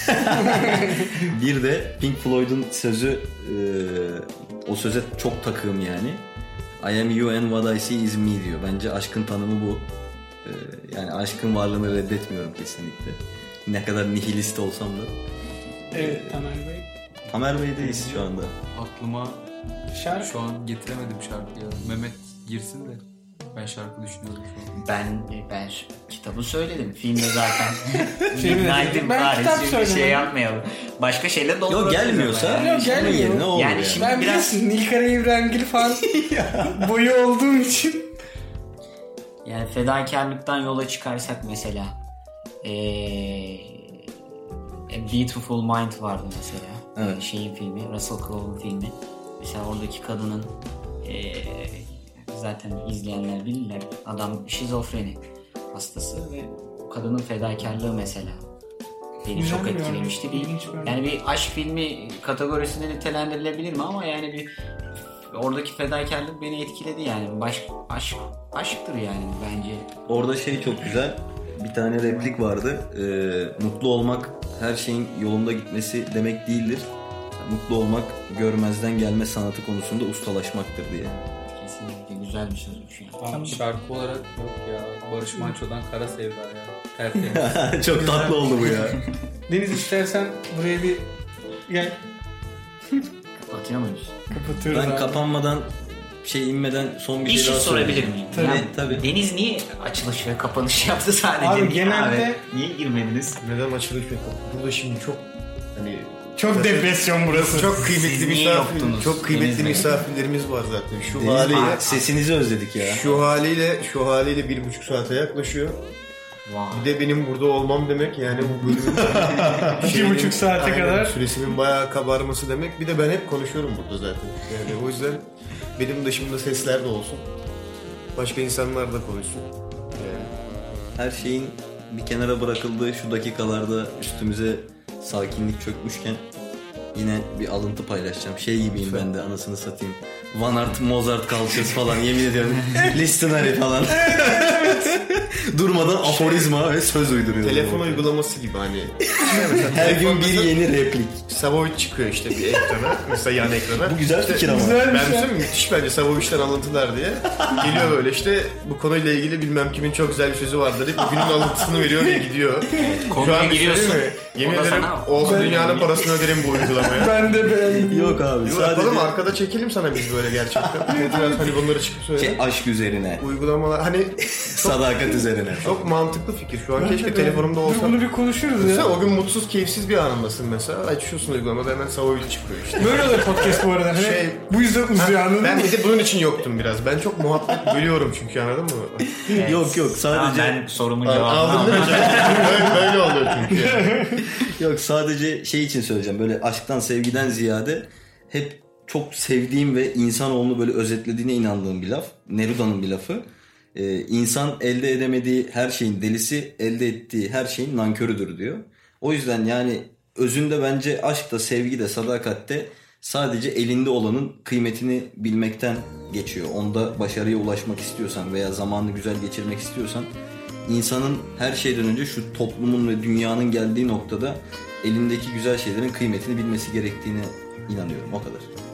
Bir de Pink Floyd'un sözü ee, o söze çok takığım yani. I am you and what I see is me diyor. Bence aşkın tanımı bu. Ee, yani aşkın varlığını reddetmiyorum kesinlikle. Ne kadar nihilist olsam da. Evet Tamer Bey. Tamer Bey'deyiz şu anda. Aklıma Şarkı. şu an getiremedim şarkıyı. Mehmet girsin de ben şarkı düşünüyorum şu an. Ben ben şu- kitabı söyledim. Filmde zaten. Filmde Midnight in ben Paris kitap gibi bir söyledim. şey yapmayalım. Başka şeyle doldurabiliriz. Yok gelmiyorsa ama yani. Yok, onun gelmiyor. yerine o olur Yani yani. şimdi- Ben Biraz- biliyorsun Nilkara İbrahimgil falan boyu olduğum için Yani fedakarlıktan yola çıkarsak mesela ee, A Beautiful Mind vardı mesela. Evet. Şeyin filmi, Russell Crowe'un filmi. Mesela oradaki kadının ee, zaten izleyenler bilirler. Adam şizofreni hastası ve o kadının fedakarlığı mesela beni Güzel çok bir etkilemişti. Bir, yani bir aşk filmi kategorisinde nitelendirilebilir mi ama yani bir oradaki fedakarlık beni etkiledi yani. Baş, aşk aşktır yani bence. Orada şey çok güzel. Bir tane replik vardı. Ee, mutlu olmak her şeyin yolunda gitmesi demek değildir. Mutlu olmak görmezden gelme sanatı konusunda ustalaşmaktır diye. Kesinlikle güzel bir sözmüş yani. Tamam, şarkı olarak yok ya. Barış Manço'dan Kara Sevda ya. Tertemiz. çok tatlı oldu bu ya. Deniz istersen buraya bir gel Kapatıyor muyuz? kapatıyoruz Ben abi. kapanmadan şey inmeden son bir, Bir şey şey daha sorabilir miyim? Tabii Ya, tabii. Deniz niye açılış ve kapanış yaptı sadece? Abi genelde- Niye girmediniz? Neden açılış yok? Burada şimdi çok hani Çok depresyon burası. çok kıymetli misafir, çok kıymetli misafirlerimiz var zaten. Şu Deniz haliyle Bey, sesinizi özledik ya. şu haliyle şu haliyle bir buçuk saate yaklaşıyor. Vay. Bir de benim burada olmam demek yani bu bölümün İki buçuk saate aynen, kadar. süresinin bayağı kabarması demek. Bir de ben hep konuşuyorum burada zaten. Yani o yüzden benim dışımda sesler de olsun. Başka insanlar da konuşsun. Yani Her şeyin bir kenara bırakıldığı şu dakikalarda üstümüze sakinlik çökmüşken yine bir alıntı paylaşacağım. Şey gibiyim ben de anasını satayım. Van Art, Mozart kalçası falan yemin ediyorum. Listenary falan. Durmadan aforizma ve söz uyduruyorum. telefon uygulaması gibi hani. Her gün bir yeni replik. Savoy çıkıyor işte bir ekrana. mesela yan ekrana. Bu güzel fikir ama. Bir Ben şey. söyleyeyim müthiş bence Savoy'dan alıntılar diye. Geliyor böyle işte bu konuyla ilgili bilmem kimin çok güzel bir sözü vardır deyip günün alıntısını veriyor ve gidiyor. Konuya bir şey giriyorsun. değil mi? Yemin O da ederim sana- olsa dünyanın parasını öderim bu uygulamaya. Ben de beğendim. Yok abi Yo, yapalım sadece arkada çekelim sana biz böyle gerçekten. Biraz hani bunları çıkıp söyle. şey, aşk üzerine, Uygulamalar hani sadakat üzerine. çok mantıklı fikir. Şu an Ben de keşke beğendim. telefonumda olsa. bunu bir konuşuruz ya. o gün mutsuz, keyifsiz bir anındasın mesela. Açıyorsun uygulamada hemen Savoy çıkıyor işte. Böyle oluyor podcast bu arada. Hani Şey- bu yüzden uzuyor anladın Ben mı? bir de bunun için yoktum biraz. Ben çok muhabbet bölüyorum çünkü anladın mı? Yok yok Tamam, sadece ben sorumun cevabını aldım. böyle, böyle oluyor çünkü. yani. Yok sadece şey için söyleyeceğim. Böyle aşktan sevgiden ziyade hep çok sevdiğim ve insanoğlunu böyle özetlediğine inandığım bir laf. Neruda'nın bir lafı. Ee, insan elde edemediği her şeyin delisi, elde ettiği her şeyin nankörüdür diyor. O yüzden yani özünde bence aşk da sevgi de sadakat de sadece elinde olanın kıymetini bilmekten geçiyor. Onda başarıya ulaşmak istiyorsan veya zamanını güzel geçirmek istiyorsan insanın her şeyden önce şu toplumun ve dünyanın geldiği noktada elindeki güzel şeylerin kıymetini bilmesi gerektiğine inanıyorum o kadar.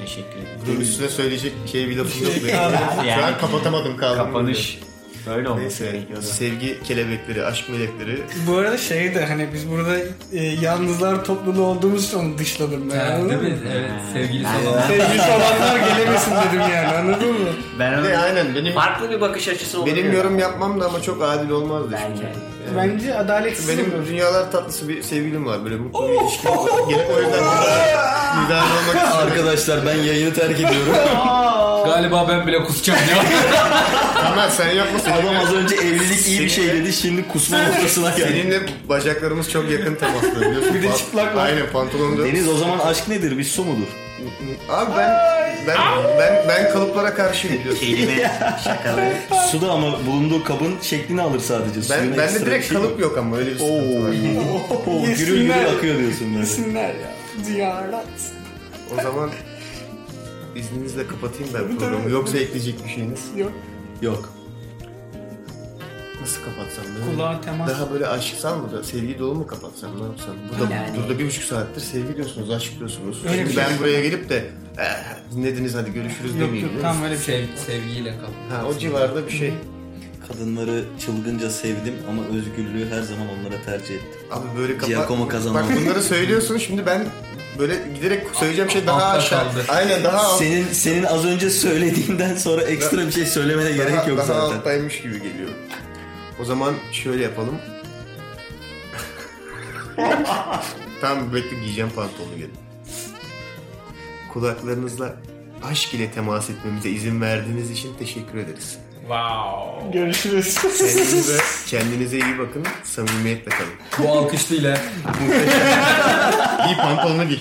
Teşekkür ederim. Bunun üstüne söyleyecek şey bir lafım yok. benim. Şu Yani- an kapatamadım kaldım. Kapanış. Böyle olması Neyse. gerekiyordu. Sevgi kelebekleri, aşk melekleri. Bu arada şey de hani biz burada e, yalnızlar topluluğu olduğumuz için onu dışladım ben. Ha, anladın değil mı? mi? Evet. Sevgili Ben- salonlar. Sevgilisi olanlar gelemesin dedim yani anladın mı? Ben onu Ne aynen benim farklı bir bakış açısı olabilir. benim yorum yapmam da ama çok adil olmazdı Bence. şimdi. Yani Bence adaletsiz benim olur. dünyalar tatlısı bir sevgilim var. Böyle mutlu bir ilişkim var. Gelip o yüzden müdahale olmak istiyorum. Arkadaşlar ben yayını terk ediyorum. Galiba ben bile kusacağım ya. Tamam sen yapma seninle, Adam az önce evlilik iyi bir şey dedi şimdi kusma noktasına geldi. seninle bacaklarımız çok yakın temaslı biliyorsun. Bir de çıplaklar. Aynen pantolonda. Deniz o zaman aşk nedir? Bir su mudur? Abi ben ben ben ben kalıplara karşıyım biliyorsun. Kelime şakaları. Su da ama bulunduğu kabın şeklini alır sadece. Ben bende ekstra direkt şey kalıp yok ama öyle bir Oo. sıkıntı var. Oo, gürül gürül Yesinler. akıyor diyorsun böyle. Yesinler ya. Ziyaret. O zaman izninizle kapatayım ben programı. Yoksa ekleyecek bir şeyiniz. Yok. Yok. Nasıl kapatsam? Böyle Kulağa temas. Daha böyle aşksal mı da sevgi dolu mu kapatsam ne yapsam? Burada, Yani. burada bir buçuk saattir sevgi diyorsunuz, aşk diyorsunuz. Öyle Şimdi bir ben şey. buraya gelip de eh, dinlediniz hadi görüşürüz Yok demeyeyim. yok değil mi? tam öyle bir şey. Sev, sevgiyle kal. Ha o civarda bir şey. Kadınları çılgınca sevdim ama özgürlüğü her zaman onlara tercih ettim. Abi böyle kapat. Giacomo Casanova. Bak bunları söylüyorsun şimdi ben böyle giderek söyleyeceğim şey daha Altta aşağı. kaldı. Aynen daha alt. Senin senin az önce söylediğinden sonra ekstra bir şey söylemene gerek daha, yok daha zaten. alttaymış gibi geliyor. O zaman şöyle yapalım. tamam bekle giyeceğim pantolonu gelin. Kulaklarınızla aşk ile temas etmemize izin verdiğiniz için teşekkür ederiz. Görüşürüz. Kendinize, kendinize iyi bakın, samimiyetle kalın. Bu alkışlıyla Giy pantolonu giy.